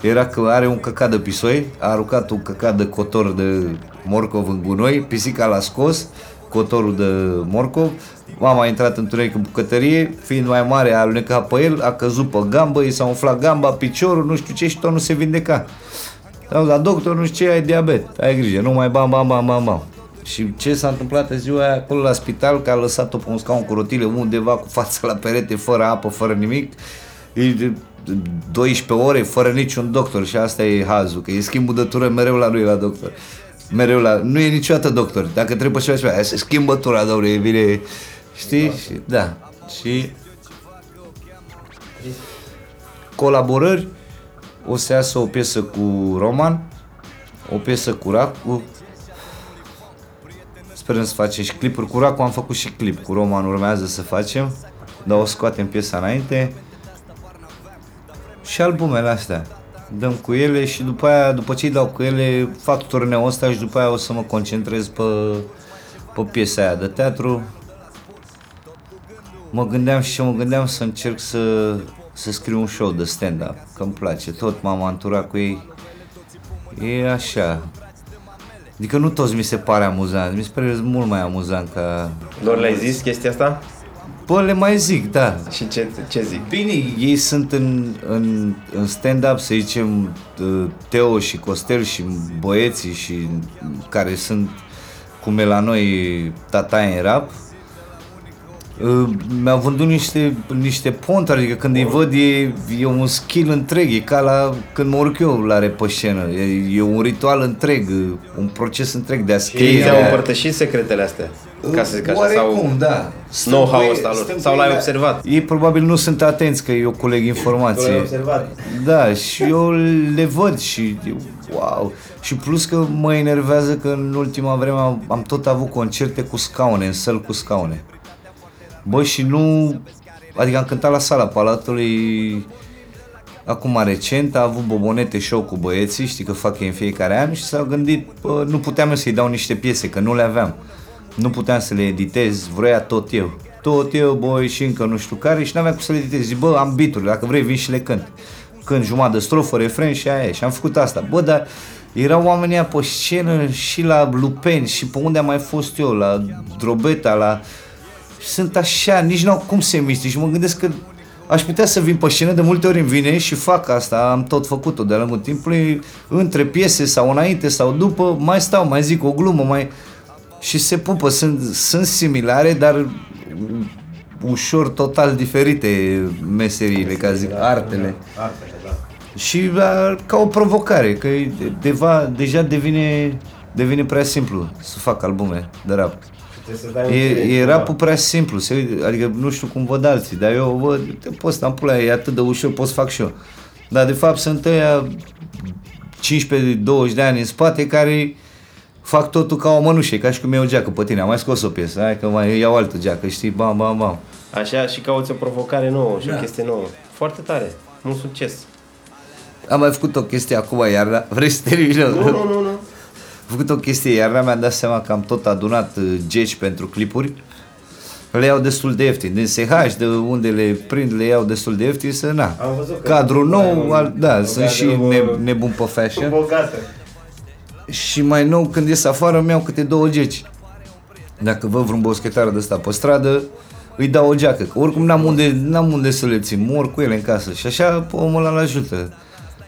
Era că are un căcat de pisoi, a aruncat un căcat de cotor de morcov în gunoi, pisica l-a scos, cotorul de morcov, mama a intrat în tuneric în bucătărie, fiind mai mare a alunecat pe el, a căzut pe gambă, i s-a umflat gamba, piciorul, nu știu ce și tot nu se vindeca. Sau la doctor, nu știu ce, ai diabet, ai grijă, nu mai bam, bam, bam, bam, bam. Și ce s-a întâmplat în ziua aia acolo la spital, că a lăsat-o pe un scaun cu rotile undeva cu fața la perete, fără apă, fără nimic, e de 12 ore, fără niciun doctor și asta e hazul, că e schimbul de tură mereu la lui la doctor. Mereu la... Nu e niciodată doctor. Dacă trebuie ceva, spune, "Hai să schimbă tura, domnule, e bine. Știi? Și, da. Și colaborări, o să iasă o piesă cu Roman, o piesă cu Racu, sperăm să facem și clipuri. Cu Racu am făcut și clip, cu Roman urmează să facem, dar o scoatem piesa înainte. Și albumele astea. Dăm cu ele și după aia, după ce îi dau cu ele, fac turneul ăsta și după aia o să mă concentrez pe, pe piesa aia de teatru. Mă gândeam și ce mă gândeam să încerc să, să scriu un show de stand-up, că îmi place, tot m-am anturat cu ei. E așa. Adică nu toți mi se pare amuzant, mi se pare mult mai amuzant ca... Doar le-ai zis chestia asta? Bă, le mai zic, da. Și ce, ce zic? Bine, ei sunt în, în, în stand-up, să zicem, uh, Teo și Costel și băieții și care sunt cum e la noi tata în rap. Uh, Mi-au vândut niște, niște ponte, adică când îi văd e, e un skill întreg, e ca la când mă urc eu la rap pe scenă, e, e un ritual întreg, un proces întreg de a Ei scrie. ți-au împărtășit secretele astea? Ca să zic așa, Oarecum, sau da. Stăm know-how-ul cu ei- ăsta lor. stăm cu Sau ei l-ai la- observat? Ei probabil nu sunt atenți că eu coleg informație. Da, și eu le văd și wow. Și plus că mă enervează că în ultima vreme am, am tot avut concerte cu scaune, în săl cu scaune. Bă, și nu... Adică am cântat la sala Palatului acum recent, a avut Bobonete show cu băieții, știi că fac ei în fiecare an și s-au gândit, bă, nu puteam eu să-i dau niște piese, că nu le aveam. Nu puteam să le editez, vroia tot eu. Tot eu, băi, și încă nu știu care și n-aveam cum să le editez. Zic, bă, am beat dacă vrei vin și le cânt. Cânt jumătate de strofă, refren și aia e. Și am făcut asta. Bă, dar erau oamenii aia pe scenă și la Lupeni și pe unde am mai fost eu, la Drobeta, la... Sunt așa, nici n-au cum să miște și mă gândesc că aș putea să vin pe scenă, de multe ori îmi vine și fac asta, am tot făcut-o de-a lungul timpului, între piese sau înainte sau după, mai stau, mai zic o glumă, mai... Și se pupă, sunt, sunt similare, dar ușor total diferite meseriile, ca zic, artele. Și a, ca o provocare, că e deva, deja devine, devine prea simplu să fac albume de rap. E, e rapul prea simplu, se, adică nu știu cum văd alții, dar eu văd, te poți sta în pula, e atât de ușor, pot să fac și eu. Dar de fapt sunt ăia 15-20 de ani în spate care fac totul ca o mănușă, e ca și cum iau o geacă pe tine, am mai scos o piesă, hai că mai iau altă geacă, știi, bam, bam, bam. Așa și cauți o provocare nouă și o chestie nouă. Foarte tare. Mult succes. Am mai făcut o chestie acum iarna, vrei să termin? Nu, nu, nu, nu. Am făcut o chestie iarna, mi-am dat seama că am tot adunat uh, geci pentru clipuri. Le iau destul de ieftin, din SH, de unde le prind, le iau destul de ieftin, să na. Am văzut că- Cadru nou, un- al, da, un sunt și cadru, ne, uh, nebun pe fashion. Bogată. Și mai nou, când ies afară, îmi iau câte două geci. Dacă văd vreun boschetar de ăsta pe stradă, îi dau o geacă. Că oricum n-am unde, n-am unde să le țin, mor cu ele în casă. Și așa omul ăla îl ajută.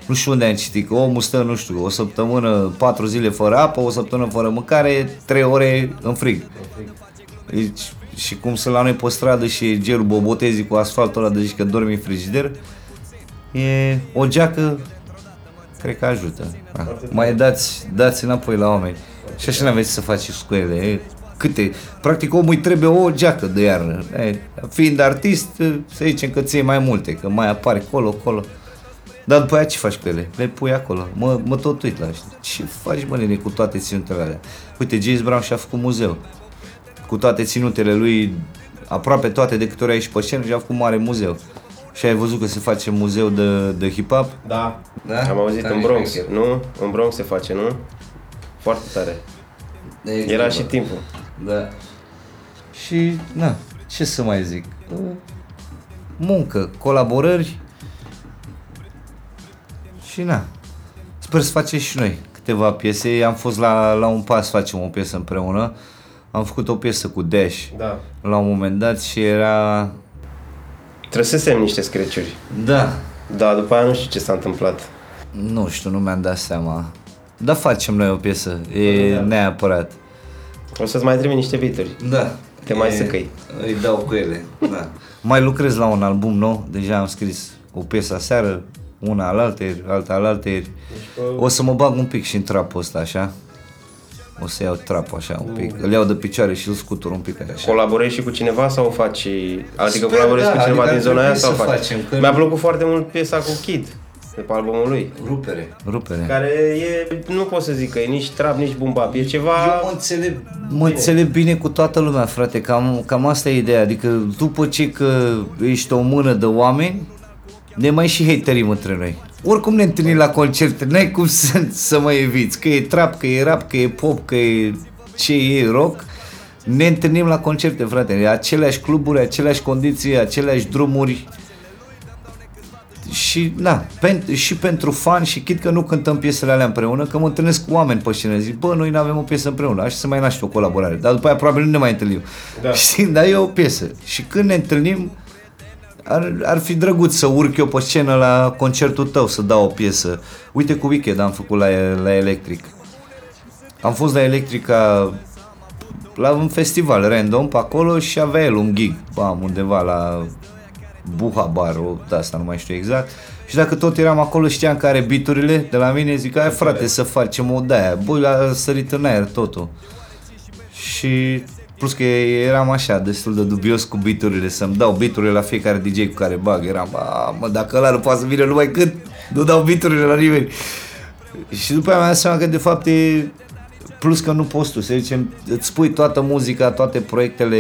Nu știu unde am citit, că omul stă, nu știu, o săptămână, patru zile fără apă, o săptămână fără mâncare, trei ore în frig. Deci, și cum sunt la noi pe stradă și e gelul bobotezii cu asfaltul ăla, deci că dormi în frigider, e o geacă, cred că ajută. Da. Mai dați, dați înapoi la oameni. Și așa n-aveți să faceți cu ele. E, câte? Practic omului trebuie o geacă de iarnă. E, fiind artist, să zicem că ți mai multe, că mai apare colo, colo. Dar după aia ce faci cu ele? Le pui acolo. Mă, mă tot uit la asta. Ce faci, mă, nene, cu toate ținutele alea? Uite, James Brown și-a făcut muzeu. Cu toate ținutele lui, aproape toate de câte ori ai și pe scenă, și-a făcut mare muzeu. Și ai văzut că se face muzeu de, de hip-hop? Da. Da? Am auzit Tare în Bronx, șmecher. nu? În Bronx se face, nu? Foarte tare. Era și timpul. Da. Și, na, ce să mai zic? Muncă, colaborări și na. Sper să facem și noi câteva piese. Am fost la, la un pas, facem o piesă împreună. Am făcut o piesă cu Dash Da. la un moment dat și era... Trăsesem niște screciuri. Da. Da, după aia nu știu ce s-a întâmplat. Nu știu, nu mi-am dat seama. Dar facem noi o piesă, e Da. neapărat. O să-ți mai trimit niște beaturi. Da. Te mai E- săcăi. Îi dau cu ele. Da. Mai lucrez la un album nou, deja am scris o piesă aseară, una alaltăieri, alta alaltăieri. O să mă bag un pic și în trapul ăsta, așa. O să iau trapul așa un pic. Îl iau de picioare și îl scutur un pic așa. Colaborezi și cu cineva sau o faci... Adică Sper, colaborezi da, cu cineva adică din zona ar aia trebui sau să faci? facem, că- Mi-a plăcut foarte mult piesa cu Kid de pe albumul lui. Rupere. Rupere. Care e, nu pot să zic că e nici trap, nici bumba, e ceva... Eu mă înțeleg, mă înțeleg bine cu toată lumea, frate, cam, cam asta e ideea. Adică după ce că ești o mână de oameni, ne mai și haterim între noi. Oricum ne întâlnim la concerte, n-ai cum să, să mă eviți. Că e trap, că e rap, că e pop, că e ce e rock. Ne întâlnim la concerte, frate. E aceleași cluburi, aceleași condiții, aceleași drumuri. Și, na, pen, și pentru fan și chit că nu cântăm piesele alea împreună, că mă întâlnesc cu oameni pe scenă, zic, bă, noi nu avem o piesă împreună, așa să mai naște o colaborare, dar după aia probabil nu ne mai întâlnim. Da. Știi, dar e o piesă. Și când ne întâlnim, ar, ar fi drăguț să urc eu pe scenă la concertul tău să dau o piesă. Uite cu Wicked am făcut la, la Electric. Am fost la Electrica la un festival random pe acolo și avea el un gig, bam, undeva la Buha Bar, o, de asta nu mai știu exact. Și dacă tot eram acolo, știam că are biturile de la mine, zic, hai frate să facem o de-aia. Băi, a sărit în aer totul. Și plus că eram așa, destul de dubios cu biturile, să-mi dau biturile la fiecare DJ cu care bag. Eram, a, mă, dacă ăla nu poate să vină numai cât, nu dau biturile la nimeni. Și după aia mi-am dat seama că de fapt e plus că nu poți tu, să zicem, îți pui toată muzica, toate proiectele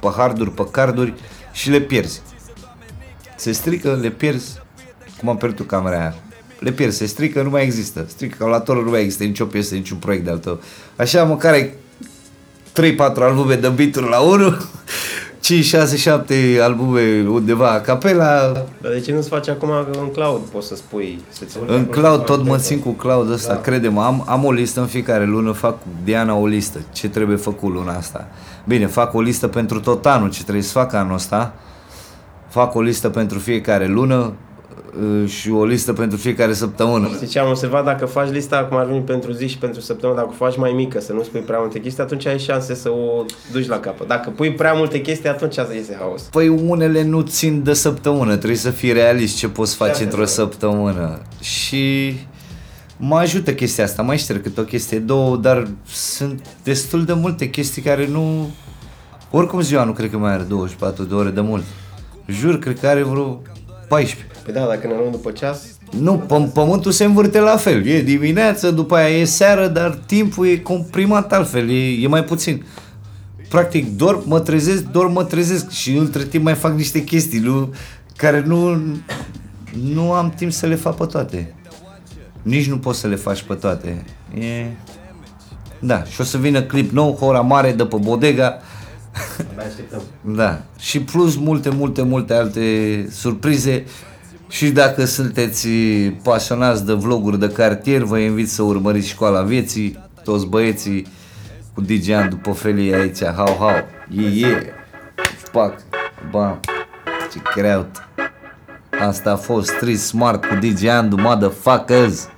pe harduri, pe carduri și le pierzi. Se strică, le pierzi, cum am pierdut camera aia. Le pierzi, se strică, nu mai există. Strică calculatorul, nu mai există nicio piesă, niciun proiect de-al tău. Așa măcar ai 3-4 albume de beat la 1, 5, 6, 7 albume undeva a capela, Dar de ce nu-ți faci acum că în cloud poți să spui? Să-ți în cloud tot mă țin cu cloud ăsta, da. crede-mă, am, am o listă în fiecare lună, fac cu Diana o listă, ce trebuie făcut luna asta. Bine, fac o listă pentru tot anul, ce trebuie să fac anul ăsta, fac o listă pentru fiecare lună uh, și o listă pentru fiecare săptămână. Știi ce am observat? Dacă faci lista cum ar veni pentru zi și pentru săptămână, dacă o faci mai mică, să nu spui prea multe chestii, atunci ai șanse să o duci la capăt. Dacă pui prea multe chestii, atunci asta iese haos. Păi unele nu țin de săptămână, trebuie să fii realist ce poți face într-o săptămână. Și mă ajută chestia asta, mai șterg câte o chestie, două, dar sunt destul de multe chestii care nu... Oricum ziua nu cred că mai are 24 de ore de mult. Jur, cred că are vreo 14. Păi da, dacă ne luăm după ceas, Nu, pă- pământul se învârte la fel. E dimineață, după aia e seară, dar timpul e comprimat altfel, e, e mai puțin. Practic, dorm, mă trezesc, dorm, mă trezesc și între timp mai fac niște chestii nu, care nu, nu am timp să le fac pe toate. Nici nu poți să le faci pe toate. E... Da, și o să vină clip nou, Hora Mare de pe Bodega. mai așteptăm. Da, și plus multe, multe, multe alte surprize și dacă sunteți pasionați de vloguri de cartier, vă invit să urmăriți Școala Vieții, toți băieții cu DJ Andu pe felie aici, hau, hau, ye, ye, pac, bam, ce creaut, Asta a fost Street Smart cu DJ Andu, motherfuckers.